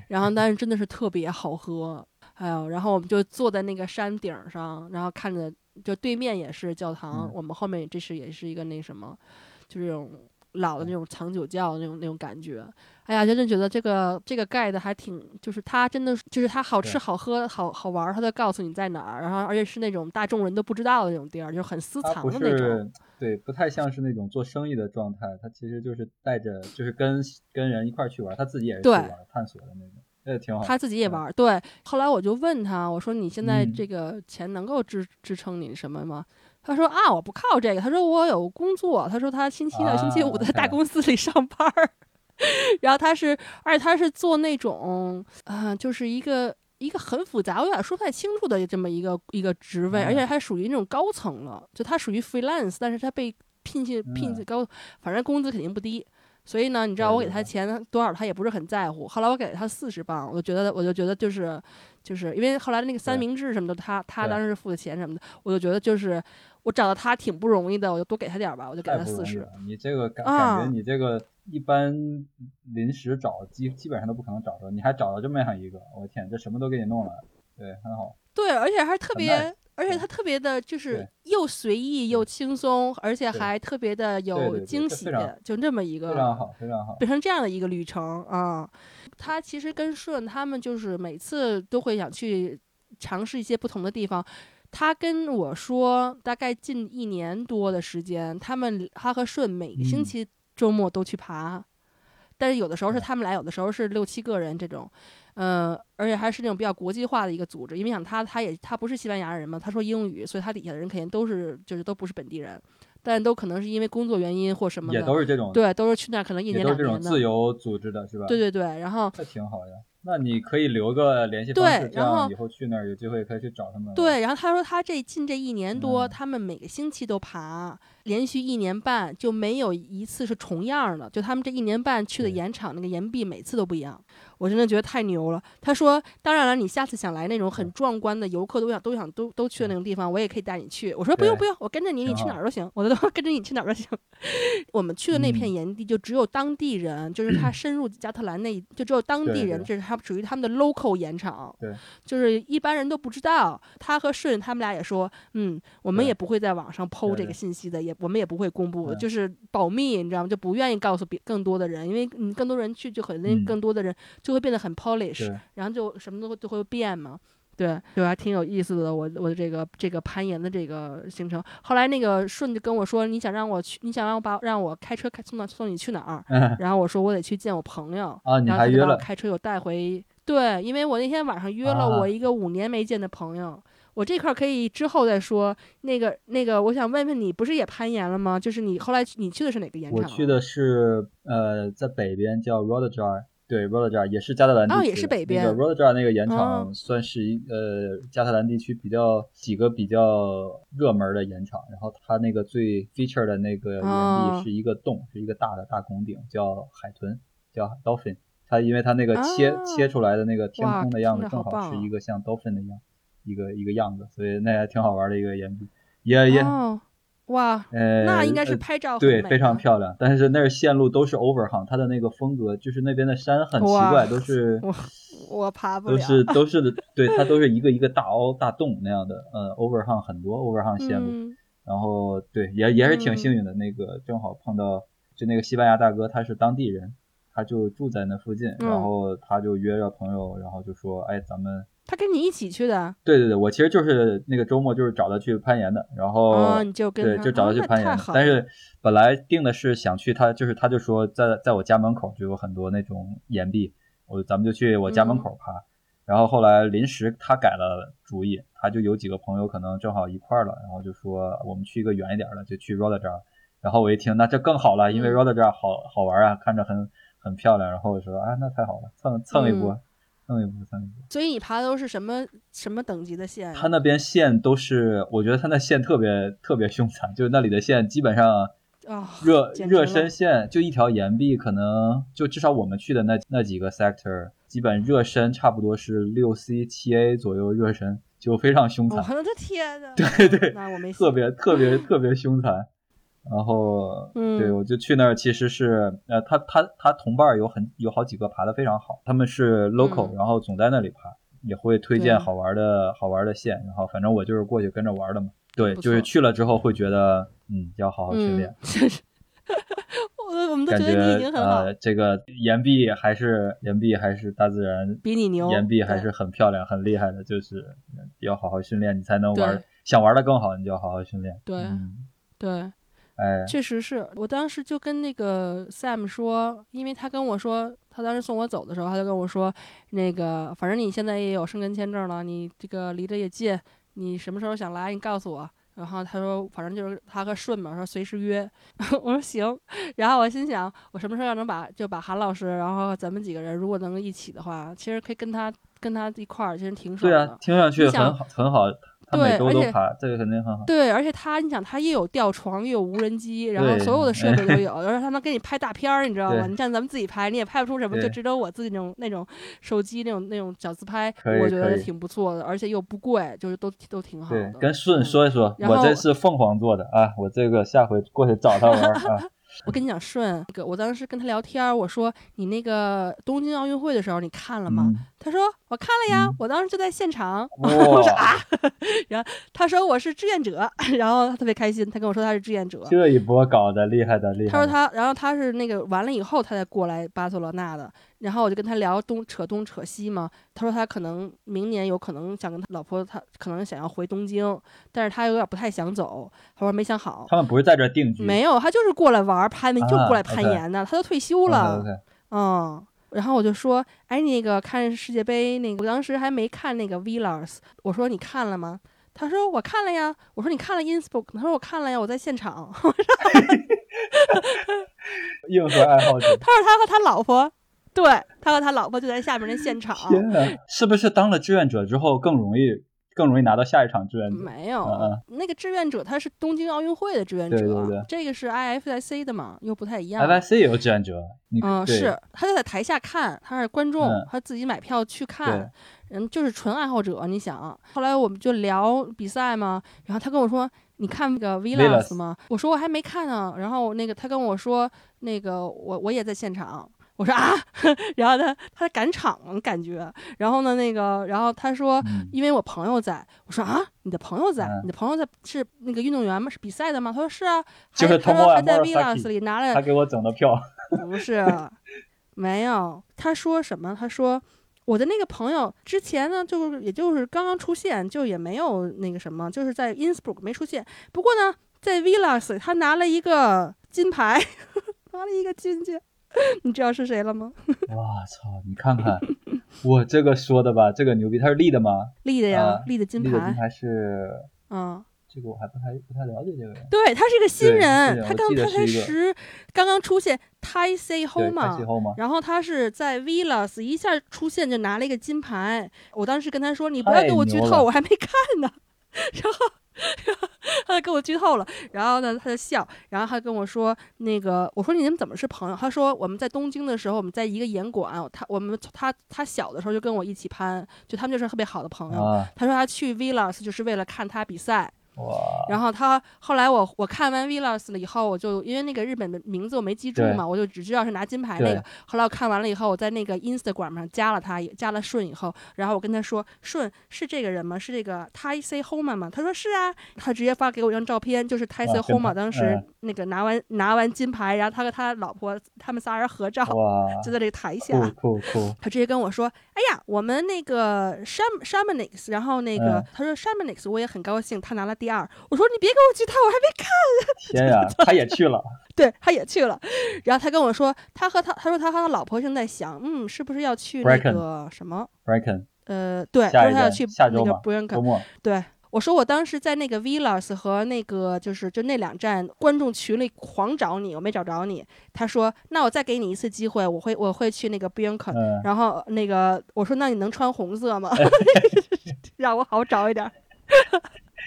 然后但是真的是特别好喝，哎呦，然后我们就坐在那个山顶上，然后看着就对面也是教堂，我们后面这是也是一个那什么，就这种。老的那种藏酒窖那种那种感觉，哎呀，真的觉得这个这个盖的还挺，就是它真的就是它好吃好喝好好玩，它都告诉你在哪儿，然后而且是那种大众人都不知道的那种地儿，就是很私藏的那种。对，不太像是那种做生意的状态，他其实就是带着，就是跟跟人一块去玩，他自己也是去玩探索的那种，也挺好。他自己也玩，对。后来我就问他，我说你现在这个钱能够支支撑你什么吗？他说啊，我不靠这个。他说我有工作。他说他星期六、星期五在大公司里上班儿，然后他是，而且他是做那种，啊，就是一个一个很复杂，我有点说不太清楚的这么一个一个职位，而且还属于那种高层了。就他属于 freelance，但是他被聘进聘进高，反正工资肯定不低。所以呢，你知道我给他钱多少，他也不是很在乎。后来我给了他四十磅，我就觉得，我就觉得就是，就是因为后来那个三明治什么的，他他当时付的钱什么的，我就觉得就是。我找到他挺不容易的，我就多给他点吧，我就给他四十。你这个感感觉，你这个一般临时找基基本上都不可能找着，你还找到这么样一个，我天，这什么都给你弄了，对，很好。对，而且还特别，而且他特别的就是又随意又轻松，而且还特别的有惊喜，就这么一个非常好，非常好，变成这样的一个旅程啊。他其实跟顺他们就是每次都会想去尝试一些不同的地方。他跟我说，大概近一年多的时间，他们他和顺每个星期周末都去爬，但是有的时候是他们俩，有的时候是六七个人这种，嗯，而且还是那种比较国际化的一个组织，因为想他他也他不是西班牙人嘛，他说英语，所以他底下的人肯定都是就是都不是本地人，但都可能是因为工作原因或什么的，也都是这种，对，都是去那可能一年两年的自由组织的是吧？对对对，然后那挺好呀。那你可以留个联系方式，这样以后去那儿有机会可以去找他们。对，然后他说他这近这一年多，他们每个星期都爬。连续一年半就没有一次是重样的，就他们这一年半去的盐场，那个岩壁每次都不一样，我真的觉得太牛了。他说，当然了，你下次想来那种很壮观的游客都想都想都都去的那种地方，我也可以带你去。我说不用不用，我跟着你，你去哪儿都行，我都 跟着你去哪儿都行。我们去的那片岩地就只有当地人，就是他深入加特兰那，就只有当地人，这是他属于他们的 local 岩场，对，就是一般人都不知道。他和顺他们俩也说，嗯，我们也不会在网上剖这个信息的，也。我们也不会公布，就是保密，你知道吗？就不愿意告诉别更多的人，因为你更多人去，就可能更多的人就会变得很 polish，然后就什么都都会变嘛。对，就还挺有意思的。我我的这个这个攀岩的这个行程，后来那个顺就跟我说，你想让我去，你想让我把让我开车开送到送你去哪儿？然后我说我得去见我朋友，然后他就把我开车又带回。对，因为我那天晚上约了我一个五年没见的朋友。我这块可以之后再说。那个那个，我想问问你，不是也攀岩了吗？就是你后来你去的是哪个岩场？我去的是呃，在北边叫 Rodajar，对 Rodajar 也是加特兰地区。哦，也是北边。Rodajar 那个盐场算是一呃加特兰地区比较几个比较热门的盐场。然后它那个最 feature 的那个岩壁是一个洞，是一个大的大拱顶，叫海豚，叫 Dolphin。它因为它那个切切出来的那个天空的样子，正好是一个像 Dolphin 的样。一个一个样子，所以那还挺好玩的一个岩壁，也也哇，呃，那应该是拍照对非常漂亮。但是那儿线路都是 overhang，它的那个风格就是那边的山很奇怪，都是我我爬不了，都是都是的，对，它都是一个一个大凹大洞那样的，呃，overhang 很多 overhang 线路，然后对也也是挺幸运的，那个正好碰到就那个西班牙大哥，他是当地人，他就住在那附近，然后他就约着朋友，然后就说，哎，咱们。他跟你一起去的？对对对，我其实就是那个周末就是找他去攀岩的，然后你就跟对就找他去攀岩。但是本来定的是想去他，就是他就说在在我家门口就有很多那种岩壁，我咱们就去我家门口爬。然后后来临时他改了主意，他就有几个朋友可能正好一块了，然后就说我们去一个远一点的，就去 Rodajar。然后我一听，那这更好了，因为 Rodajar 好好玩啊，看着很很漂亮。然后我说啊，那太好了，蹭蹭一波。蹭一波，蹭一波。所以你爬的都是什么什么等级的线？他那边线都是，我觉得他那线特别特别凶残，就是那里的线基本上，热热身线就一条岩壁，可能就至少我们去的那那几个 sector，基本热身差不多是六 C 七 A 左右热身，就非常凶残。我的天呐！对对，那我没特别特别特别凶残。然后，对，我就去那儿，其实是，呃，他他他同伴有很有好几个爬的非常好，他们是 local，然后总在那里爬，也会推荐好玩的好玩的线，然后反正我就是过去跟着玩的嘛。对，就是去了之后会觉得，嗯，要好好训练。我我们都觉得你已经很好。呃，这个岩壁还是岩壁还是大自然比你牛，岩壁还是很漂亮很厉害的，就是要好好训练，你才能玩，想玩的更好，你就要好好训练。对，对。哎，确实是我当时就跟那个 Sam 说，因为他跟我说，他当时送我走的时候，他就跟我说，那个反正你现在也有申根签证了，你这个离得也近，你什么时候想来，你告诉我。然后他说，反正就是他和顺嘛，说随时约。我说行。然后我心想，我什么时候要能把就把韩老师，然后咱们几个人如果能一起的话，其实可以跟他跟他一块儿，其实挺爽的。对啊，听上去很好，很好。对，而且这个肯定很好。对，而且他，你想，他又有吊床，又有无人机，然后所有的设备都 有，而且他能给你拍大片儿，你知道吗？你像咱们自己拍，你也拍不出什么，就只有我自己那种那种手机那种那种小自拍，我觉得挺不错的，而且又不贵，就是都都挺好的。跟顺说一说，我这是凤凰做的啊，我这个下回过去找他玩啊。我跟你讲，顺，那个我当时跟他聊天，我说你那个东京奥运会的时候你看了吗？他说我看了呀，我当时就在现场。我说啊，然后他说我是志愿者，然后他特别开心，他跟我说他是志愿者。这一波搞的厉害的厉害。他说他，然后他是那个完了以后他才过来巴塞罗那的。然后我就跟他聊东扯东扯西嘛，他说他可能明年有可能想跟他老婆，他可能想要回东京，但是他有点不太想走，他说没想好。他们不是在这定居？没有，他就是过来玩攀，就过来攀岩的，他都退休了。嗯，然后我就说，哎，那个看世界杯那个，我当时还没看那个 Villas，我说你看了吗？他说我看了呀。我说你看了 Innsbruck？他说我看了呀，我在现场。硬核爱好者。他说他和他老婆。对他和他老婆就在下面那现场。是不是当了志愿者之后更容易更容易拿到下一场志愿者？没有，那个志愿者他是东京奥运会的志愿者，对对对，这个是 IFIC 的嘛，又不太一样。IFIC 也有志愿者，嗯，是，他就在台下看，他是观众，他自己买票去看，嗯，就是纯爱好者。你想，后来我们就聊比赛嘛，然后他跟我说：“你看那个 Villas 吗？”我说：“我还没看呢。”然后那个他跟我说：“那个我我也在现场。”我说啊，然后他他赶场感觉，然后呢那个，然后他说，因为我朋友在，我说啊，你的朋友在，你的朋友在是那个运动员吗？是比赛的吗？他说是啊，就是他说还在 Villas 里拿了，他给我整的票，不是，没有，他说什么？他说我的那个朋友之前呢，就是也就是刚刚出现，就也没有那个什么，就是在 Innsbruck 没出现，不过呢，在 Villas 他拿了一个金牌，拿了一个金奖。你知道是谁了吗？哇操！你看看我这个说的吧，这个牛逼，他是立的吗？立的呀，立的金牌。立的金牌是，嗯，这个我还不太不太了解这个人。对他是一个新人，他刚他才十，刚刚出现。Tai C Home 嘛，然后他是在 Villas 一下出现就拿了一个金牌。我当时跟他说：“你不要给我剧透，我还没看呢。”然后。他就跟我剧透了，然后呢，他就笑，然后他跟我说：“那个，我说你们怎么是朋友？”他说：“我们在东京的时候，我们在一个演馆，他我们他他小的时候就跟我一起攀，就他们就是特别好的朋友。”他说他去 Villas 就是为了看他比赛。然后他后来我我看完 Villas 了以后，我就因为那个日本的名字我没记住嘛，我就只知道是拿金牌那个。后来我看完了以后，我在那个 Instagram 上加了他，加了顺以后，然后我跟他说：“顺是这个人吗？是这个 Tai C Homa 吗？”他说：“是啊。”他直接发给我一张照片，就是 Tai C Homa 当时那个拿完拿完金牌，然后他和他老婆他们仨人合照，就在这个台下。他直接跟我说：“哎呀，我们那个 Sham Shamanix，然后那个他说 Shamanix，我也很高兴，他拿了第。”二，我说你别给我剧透，我还没看。天呀，他也去了，对，他也去了。然后他跟我说，他和他，他说他和他老婆正在想，嗯，是不是要去那个什么。呃，对，他说他要去那个 Brighton。对，我说我当时在那个 Villas 和那个就是就那两站观众群里狂找你，我没找着你。他说，那我再给你一次机会，我会我会去那个 Brighton。然后那个我说，那你能穿红色吗？让我好找一点。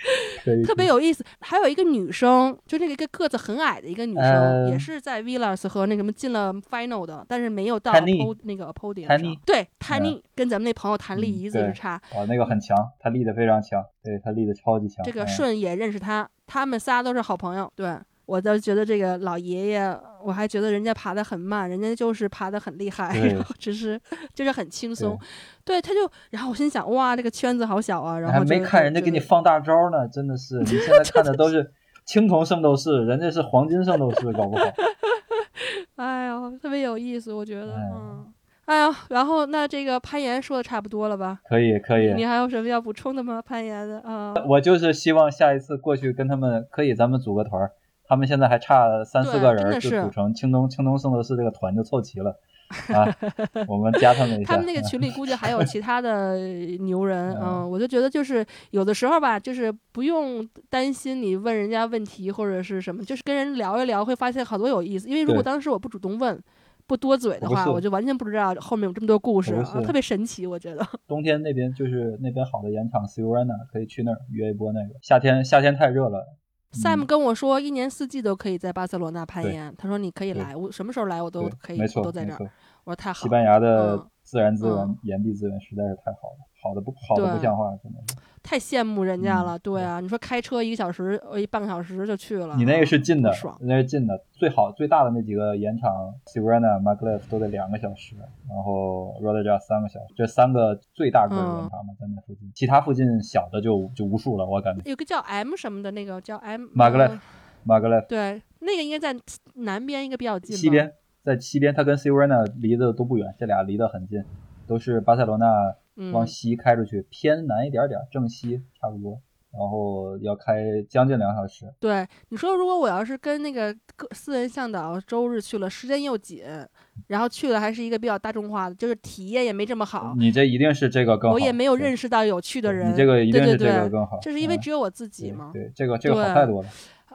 特别有意思，还有一个女生，就那个一个个子很矮的一个女生，也是在 Villas 和那什么进了 Final 的，但是没有到那个 podium 上。对，Tani 跟咱们那朋友谭丽一字之差。哦，那个很强，他立的非常强，对他立的超级强。这个顺也认识他，他们仨都是好朋友。对。我倒觉得这个老爷爷，我还觉得人家爬得很慢，人家就是爬得很厉害，然后只是就是很轻松。对，他就，然后我心想，哇，这个圈子好小啊。然后还没看人家给你放大招呢，真的是，你现在看的都是青铜圣斗士，人家是黄金圣斗士，搞不好。哎呦，特别有意思，我觉得，嗯，哎呀，然后那这个攀岩说的差不多了吧？可以，可以。你还有什么要补充的吗？攀岩的啊？我就是希望下一次过去跟他们，可以咱们组个团儿。他们现在还差三四个人，就组成青东青东圣斗士这个团就凑齐了啊！我们加他们一下。他们那个群里估计还有其他的牛人，嗯，我就觉得就是有的时候吧，就是不用担心你问人家问题或者是什么，就是跟人聊一聊，会发现好多有意思。因为如果当时我不主动问，不多嘴的话，我就完全不知道后面有这么多故事，啊特别神奇。我觉得冬天那边就是那边好的盐场 s i u r a n a 可以去那儿约一波那个。夏天夏天太热了。Sam 跟我说，一年四季都可以在巴塞罗那攀岩。他说你可以来，我什么时候来我都可以，都在这儿。我说太好。西班牙的自然资源、岩壁资源实在是太好了。好的不好的不像话，真的是。太羡慕人家了，对啊，你说开车一个小时，呃，半个小时就去了。你那个是近的，爽，那是近的，最好最大的那几个盐场 s i r e n a Maglev 都得两个小时，然后 r o d e r 三个小时，这三个最大个的盐场嘛，在那附近，其他附近小的就就无数了，我感觉。有个叫 M 什么的那个叫 M Maglev，Maglev，对，那个应该在南边，应该比较近。西边，在西边，它跟 s i r e n a 离得都不远，这俩离得很近，都是巴塞罗那。往西开出去，偏南一点点，正西差不多，然后要开将近两小时。对，你说如果我要是跟那个私人向导周日去了，时间又紧，然后去了还是一个比较大众化的，就是体验也没这么好。你这一定是这个更好。我也没有认识到有趣的人。你这个一定是这个更好。这是因为只有我自己吗？对，这个这个好太多了。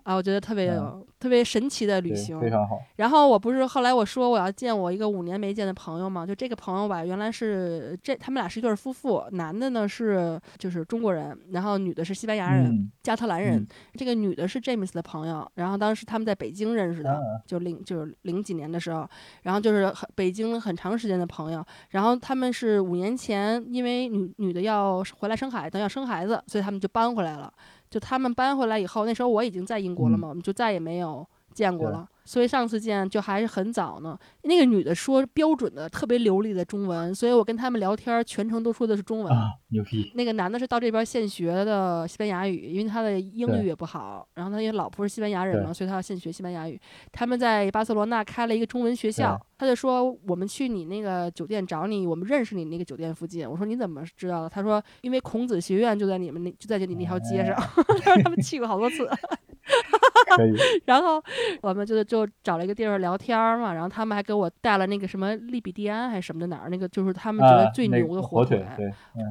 啊，我觉得特别有特别神奇的旅行，非常好。然后我不是后来我说我要见我一个五年没见的朋友嘛，就这个朋友吧，原来是这他们俩是一对夫妇，男的呢是就是中国人，然后女的是西班牙人，加特兰人。这个女的是 James 的朋友，然后当时他们在北京认识的，就零就是零几年的时候，然后就是很北京很长时间的朋友。然后他们是五年前因为女女的要回来生孩子，要生孩子，所以他们就搬回来了。就他们搬回来以后，那时候我已经在英国了嘛，我们就再也没有见过了。所以上次见就还是很早呢。那个女的说标准的、特别流利的中文，所以我跟他们聊天全程都说的是中文。牛逼！那个男的是到这边现学的西班牙语，因为他的英语也不好。然后他因为老婆是西班牙人嘛，所以他要现学西班牙语。他们在巴塞罗那开了一个中文学校，他就说我们去你那个酒店找你，我们认识你那个酒店附近。我说你怎么知道的？他说因为孔子学院就在你们那就在你那条街上，他们去过好多次。然后我们就就找了一个地儿聊天嘛，然后他们还给我带了那个什么利比蒂安还是什么的哪儿那个就是他们觉得最牛的火腿。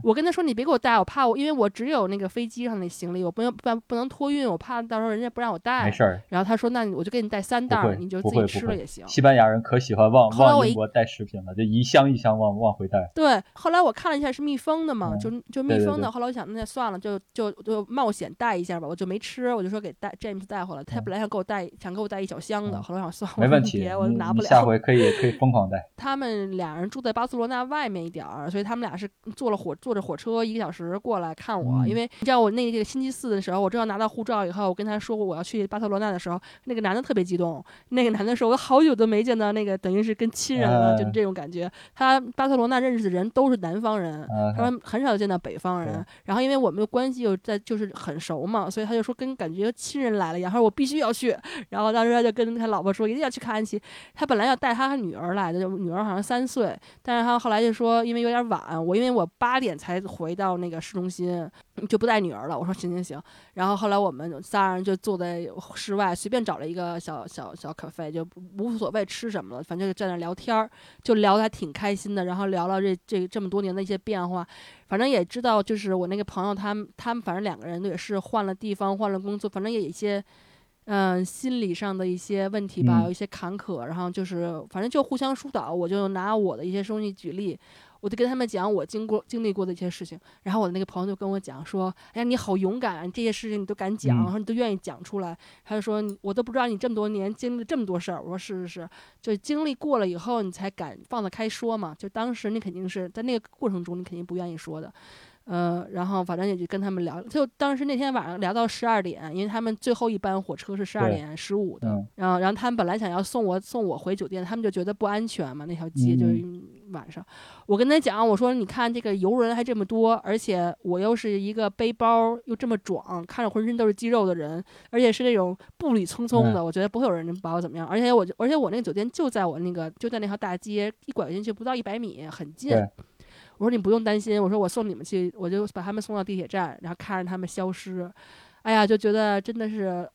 我跟他说你别给我带，我怕我因为我只有那个飞机上那行李，我不能不不能托运，我怕到时候人家不让我带。没事儿。然后他说那我就给你带三袋，你就自己吃了也行。西班牙人可喜欢往往英国带食品了，就一箱一箱往往回带。对，后来我看了一下是密封的嘛，就就密封的。后来我想那算了，就就就冒险带一下吧，我就没吃，我就说给带 James 带回来。他本来想给我带，想给我带一小箱的，后来我想算了，没问题，我拿不了。下回可以可以疯狂带。他们俩人住在巴塞罗那外面一点儿，所以他们俩是坐了火坐着火车一个小时过来看我。因为你知道我那个星期四的时候，我正要拿到护照以后，我跟他说我要去巴塞罗那的时候，那个男的特别激动。那个男的说：“我好久都没见到那个，等于是跟亲人了，就这种感觉。”他巴塞罗那认识的人都是南方人，他说很少见到北方人。然后因为我们的关系又在就是很熟嘛，所以他就说跟感觉亲人来了一样，他说我必须要去。然后当时他就跟他老婆说一定要去看安琪。他本来要带他女儿来的，就女儿好像三岁，但是他后来就说因为有点晚，我因为我八点才回到那个市中心，就不带女儿了。我说行行行。然后后来我们仨人就坐在室外，随便找了一个小小小咖啡，就无所谓吃什么了，反正就在那聊天儿，就聊得还挺开心的。然后聊了这这这么多年的一些变化，反正也知道就是我那个朋友他们他们反正两个人也是换了地方换了工作，反正也有一些。嗯，心理上的一些问题吧，有一些坎坷，然后就是反正就互相疏导。我就拿我的一些东西举例，我就跟他们讲我经过经历过的一些事情。然后我的那个朋友就跟我讲说：“哎呀，你好勇敢，这些事情你都敢讲，然后你都愿意讲出来。”他就说：“我都不知道你这么多年经历了这么多事儿。”我说：“是是是，就经历过了以后，你才敢放得开说嘛。就当时你肯定是在那个过程中，你肯定不愿意说的。”嗯，然后反正也就跟他们聊，就当时那天晚上聊到十二点，因为他们最后一班火车是十二点十五的，然后然后他们本来想要送我送我回酒店，他们就觉得不安全嘛，那条街就是晚上。我跟他讲，我说你看这个游人还这么多，而且我又是一个背包又这么壮，看着浑身都是肌肉的人，而且是那种步履匆匆的，我觉得不会有人把我怎么样。而且我而且我那个酒店就在我那个就在那条大街，一拐进去不到一百米，很近。我说你不用担心，我说我送你们去，我就把他们送到地铁站，然后看着他们消失，哎呀，就觉得真的是。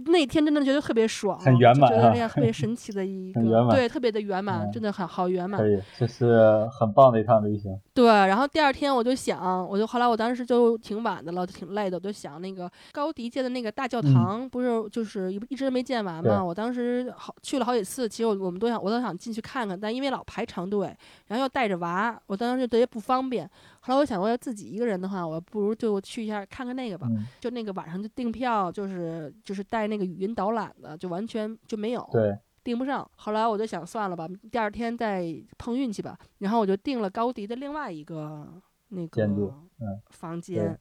就那天真的觉得特别爽，很圆满，觉得那样特别神奇的一 个，对，特别的圆满，真的很好圆满。可以，这是很棒的一趟旅行。对，然后第二天我就想，我就后来我当时就挺晚的了，挺累的，我就想那个高迪建的那个大教堂，不是就是一一直没建完嘛？我当时好去了好几次，其实我我们都想，我都想进去看看，但因为老排长队，然后又带着娃，我当时就特别不方便。后来我想，我要自己一个人的话，我不如就去一下看看那个吧。就那个晚上就订票，就是就是带那个语音导览的，就完全就没有，对，订不上。后来我就想算了吧，第二天再碰运气吧。然后我就订了高迪的另外一个那个房间。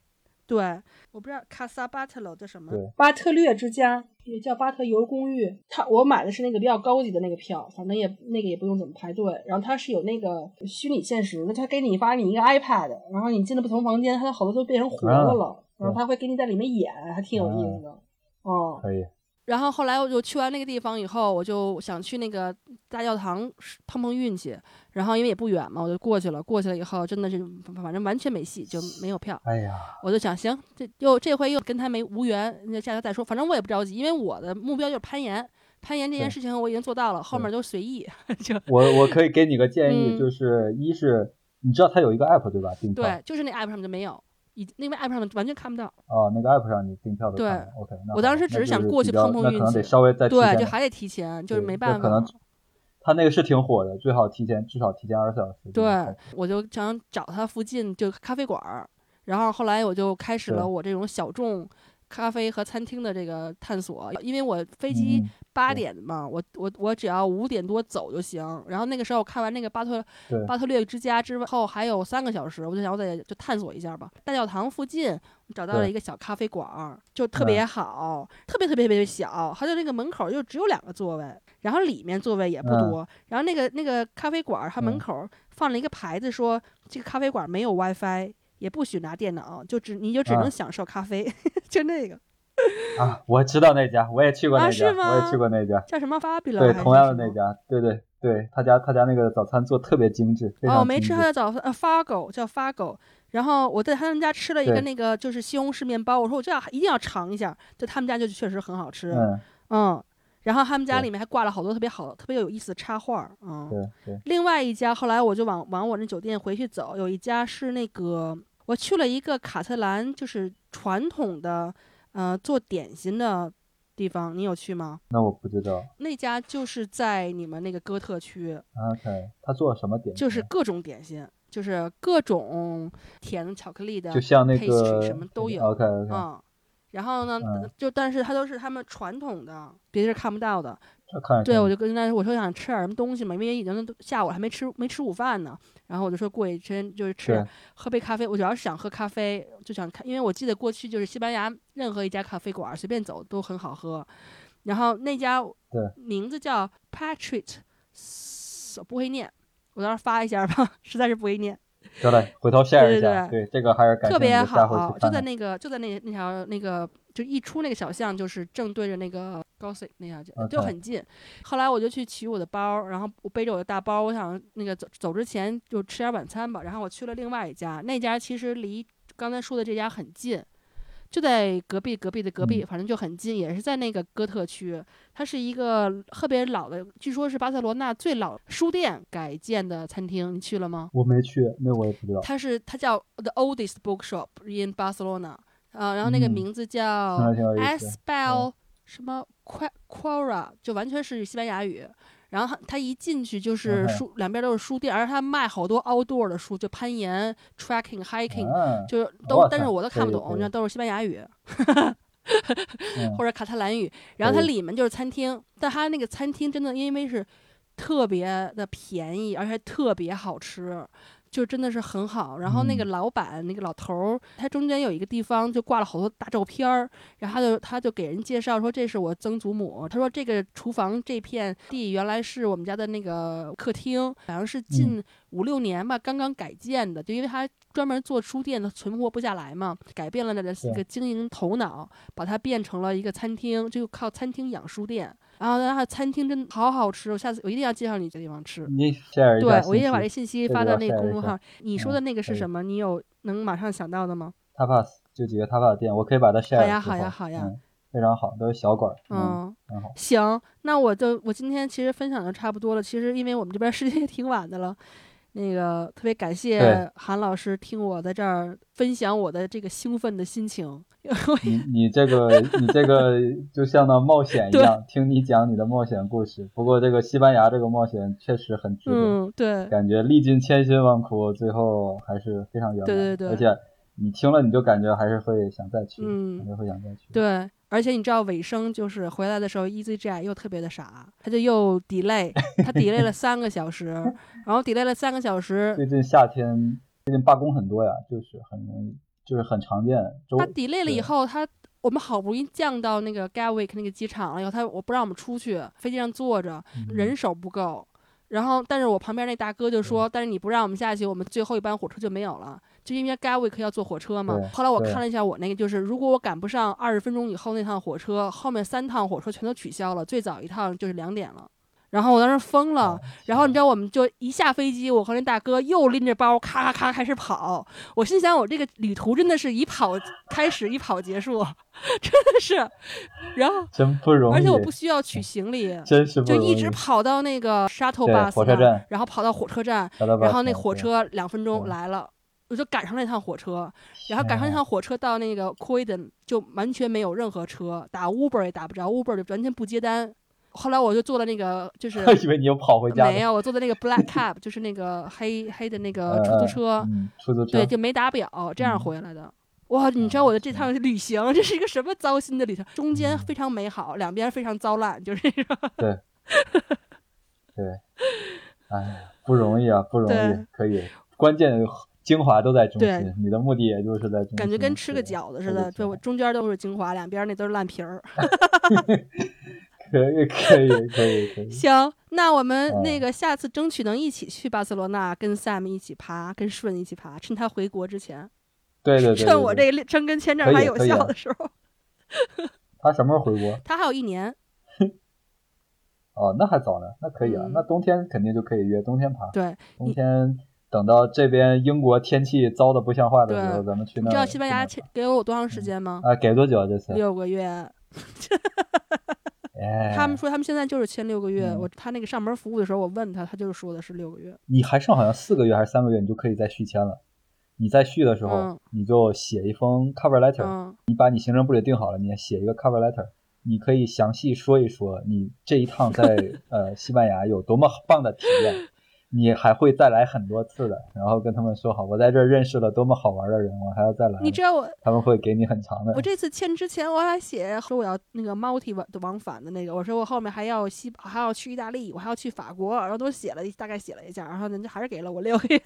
对，我不知道卡萨巴特楼叫什么，巴特略之家也叫巴特尤公寓。他我买的是那个比较高级的那个票，反正也那个也不用怎么排队。然后它是有那个虚拟现实的，他给你发你一个 iPad，然后你进了不同房间，它好多都变成活的了，然后他会给你在里面演，还挺有意思的。哦，可以。然后后来我就去完那个地方以后，我就想去那个大教堂碰碰运气。然后因为也不远嘛，我就过去了。过去了以后，真的是反正完全没戏，就没有票。哎呀，我就想，行，这又这回又跟他没无缘，那下回再说。反正我也不着急，因为我的目标就是攀岩。攀岩这件事情我已经做到了，后面都随意。就我我可以给你个建议，就是一是你知道他有一个 app 对吧？对，就是那 app 上面就没有。已那个 app 上完全看不到哦，那个 app 上你订票的对，OK。我当时只是想过去碰碰运气，可能得稍微再对，就还得提前，就是没办法。可能他那个是挺火的，最好提前至少提前二十四小时。对，我就想找他附近就咖啡馆儿，然后后来我就开始了我这种小众。咖啡和餐厅的这个探索，因为我飞机八点嘛，我我我只要五点多走就行。然后那个时候我看完那个巴特巴特略之家之后，还有三个小时，我就想我得就探索一下吧。大教堂附近找到了一个小咖啡馆，就特别好，特别特别特别小。它就那个门口就只有两个座位，然后里面座位也不多。然后那个那个咖啡馆，它门口放了一个牌子，说这个咖啡馆没有 WiFi。也不许拿电脑，就只你就只能享受咖啡，就那个。啊，我知道那家，我也去过那家，我也去过那家，叫什么 Fabula？对，同样的那家，对对对，他家他家那个早餐做特别精致。哦，没吃他的早餐，呃，Fargo 叫 Fargo。然后我在他们家吃了一个那个就是西红柿面包，我说我这要一定要尝一下，就他们家就确实很好吃。嗯嗯。然后他们家里面还挂了好多特别好、特别有意思的插画嗯，对对。另外一家，后来我就往往我那酒店回去走，有一家是那个我去了一个卡特兰，就是传统的，呃，做点心的地方，你有去吗？那我不知道。那家就是在你们那个哥特区。OK，他做什么点？就是各种点心，就是各种甜的、巧克力的，就像那个什么都有。OK OK。嗯。然后呢，就但是它都是他们传统的，别的是看不到的。对，我就跟他说，我说想吃点什么东西嘛，因为已经下午还没吃没吃午饭呢。然后我就说过去先就是吃喝杯咖啡，我主要是想喝咖啡，就想看，因为我记得过去就是西班牙任何一家咖啡馆随便走都很好喝。然后那家名字叫 Patrick，不会念，我到时候发一下吧，实在是不会念。得嘞，回头 share 一下。对这个还是感特别好，就在那个就在那那条那个就一出那个小巷，就是正对着那个 Gossip 那条街，就很近。后来我就去取我的包，然后我背着我的大包，我想那个走走之前就吃点晚餐吧。然后我去了另外一家，那家其实离刚才说的这家很近。就在隔壁，隔壁的隔壁，反正就很近，也是在那个哥特区。它是一个特别老的，据说是巴塞罗那最老书店改建的餐厅。你去了吗？我没去，那我也不知道。它是它叫 The Oldest Bookshop in Barcelona，啊，然后那个名字叫 Espel 什么 Quora，就完全是西班牙语。然后他一进去就是书，两边都是书店，而且他卖好多 outdoor 的书，就攀岩、tracking、hiking，就是都，但是我都看不懂，那都是西班牙语，或者卡塔兰语。然后它里面就是餐厅，但它那个餐厅真的因为是特别的便宜，而且特别好吃。就真的是很好，然后那个老板那个老头儿，他中间有一个地方就挂了好多大照片儿，然后他就他就给人介绍说这是我曾祖母，他说这个厨房这片地原来是我们家的那个客厅，好像是近五六年吧刚刚改建的，就因为他专门做书店的存活不下来嘛，改变了那个个经营头脑，把它变成了一个餐厅，就靠餐厅养书店。然后它的餐厅真的好好吃，我下次我一定要介绍你这地方吃。你对我一定要把这信息发到那个公众号。你说的那个是什么？你有能马上想到的吗？Tapas 就几个 Tapas 店，我可以把它 share。好呀，好呀，好呀，非常好，都是小馆儿。嗯，很好。行，那我就我今天其实分享的差不多了。其实因为我们这边时间也挺晚的了。那个特别感谢韩老师听我在这儿分享我的这个兴奋的心情。你你这个你这个 就像那冒险一样，听你讲你的冒险故事。不过这个西班牙这个冒险确实很值得。嗯，对。感觉历尽千辛万苦，最后还是非常圆满。对对对。而且你听了，你就感觉还是会想再去，感觉会想再去。对。而且你知道尾声就是回来的时候，EasyJet 又特别的傻，他就又 delay，他 delay 了三个小时，然后 delay 了三个小时。最近夏天最近罢工很多呀，就是很容易，就是很常见。他 delay 了以后，他我们好不容易降到那个 Gatwick 那个机场了以后，他我不让我们出去，飞机上坐着，人手不够。然后，但是我旁边那大哥就说：“但是你不让我们下去，我们最后一班火车就没有了。”就因为 Gatwick 要坐火车嘛。后来我看了一下我那个，就是如果我赶不上二十分钟以后那趟火车，后面三趟火车全都取消了，最早一趟就是两点了。然后我当时疯了，然后你知道，我们就一下飞机，我和那大哥又拎着包，咔咔咔开始跑。我心想，我这个旅途真的是以跑开始，以跑结束，真的是。然后 真不容易，而且我不需要取行李，真是就一直跑到那个 shuttle bus 火车站，然后跑到火车站，然后那火车两分钟来了，我就赶上那趟火车，然后赶上那趟火车到那个 Croydon 就完全没有任何车，打 Uber 也打不着，Uber 就完全不接单。后来我就坐了那个，就是 以为你又跑回家没有，我坐的那个 black cab，就是那个黑黑的那个出租车，出租。车对，就没打表，这样回来的。哇，你知道我的这趟旅行，这是一个什么糟心的旅程？中间非常美好，两边非常糟烂，就是这个。对，对，哎，不容易啊，不容易，可以，关键精华都在中心，你的目的也就是在中心。感觉跟吃个饺子似的，对，中间都是精华，两边那都是烂皮儿。可以可以可以可以。行，那我们那个下次争取能一起去巴塞罗那，跟 Sam 一起爬，跟顺一起爬，趁他回国之前。对对对。趁我这申根签证还有效的时候。他什么时候回国？他还有一年。哦，那还早呢，那可以啊，那冬天肯定就可以约冬天爬。对。冬天等到这边英国天气糟的不像话的时候，咱们去那。你知道西班牙签给了我多长时间吗？啊，给多久啊这次？六个月。他们说他们现在就是签六个月。我他那个上门服务的时候，我问他，他就是说的是六个月。你还剩好像四个月还是三个月，你就可以再续签了。你再续的时候，你就写一封 cover letter，你把你行程部也定好了，你写一个 cover letter，你可以详细说一说你这一趟在 呃西班牙有多么棒的体验。你还会再来很多次的，然后跟他们说好，我在这儿认识了多么好玩的人，我还要再来。你知道我他们会给你很长的。我这次签之前我还写说我要那个 multi 往往返的那个，我说我后面还要西还要去意大利，我还要去法国，然后都写了大概写了一下，然后人家还是给了我六 个月。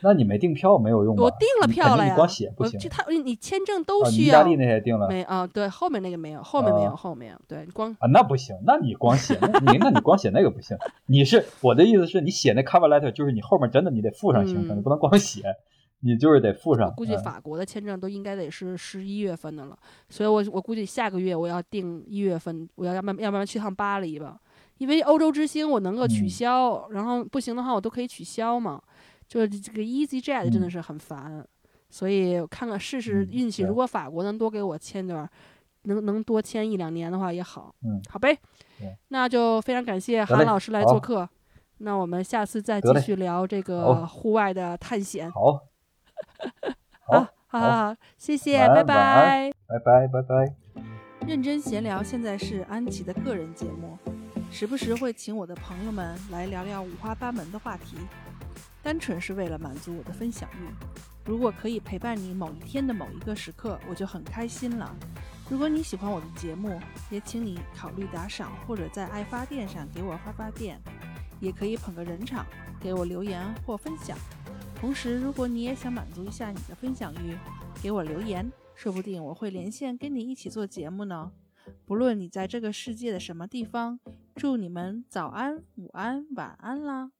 那你没订票没有用我订了票了呀。你光写不行。他你签证都需要。意大利那些订了。没啊，对，后面那个没有，后面没有，后面对，光啊那不行，那你光写，你那你光写那个不行。你是我的意思是你写那 cover letter，就是你后面真的你得附上行程，你不能光写，你就是得附上。估计法国的签证都应该得是十一月份的了，所以我我估计下个月我要订一月份，我要要不要不然去趟巴黎吧，因为欧洲之星我能够取消，然后不行的话我都可以取消嘛。就是这个 EasyJet 真的是很烦，所以看看试试运气。如果法国能多给我签点，能能多签一两年的话也好。嗯，好呗。那就非常感谢韩老师来做客。那我们下次再继续聊这个户外的探险。好。好，好好好，谢谢，拜拜，拜拜，拜拜。认真闲聊现在是安琪的个人节目，时不时会请我的朋友们来聊聊五花八门的话题。单纯是为了满足我的分享欲。如果可以陪伴你某一天的某一个时刻，我就很开心了。如果你喜欢我的节目，也请你考虑打赏，或者在爱发电上给我发发电，也可以捧个人场，给我留言或分享。同时，如果你也想满足一下你的分享欲，给我留言，说不定我会连线跟你一起做节目呢。不论你在这个世界的什么地方，祝你们早安、午安、晚安啦！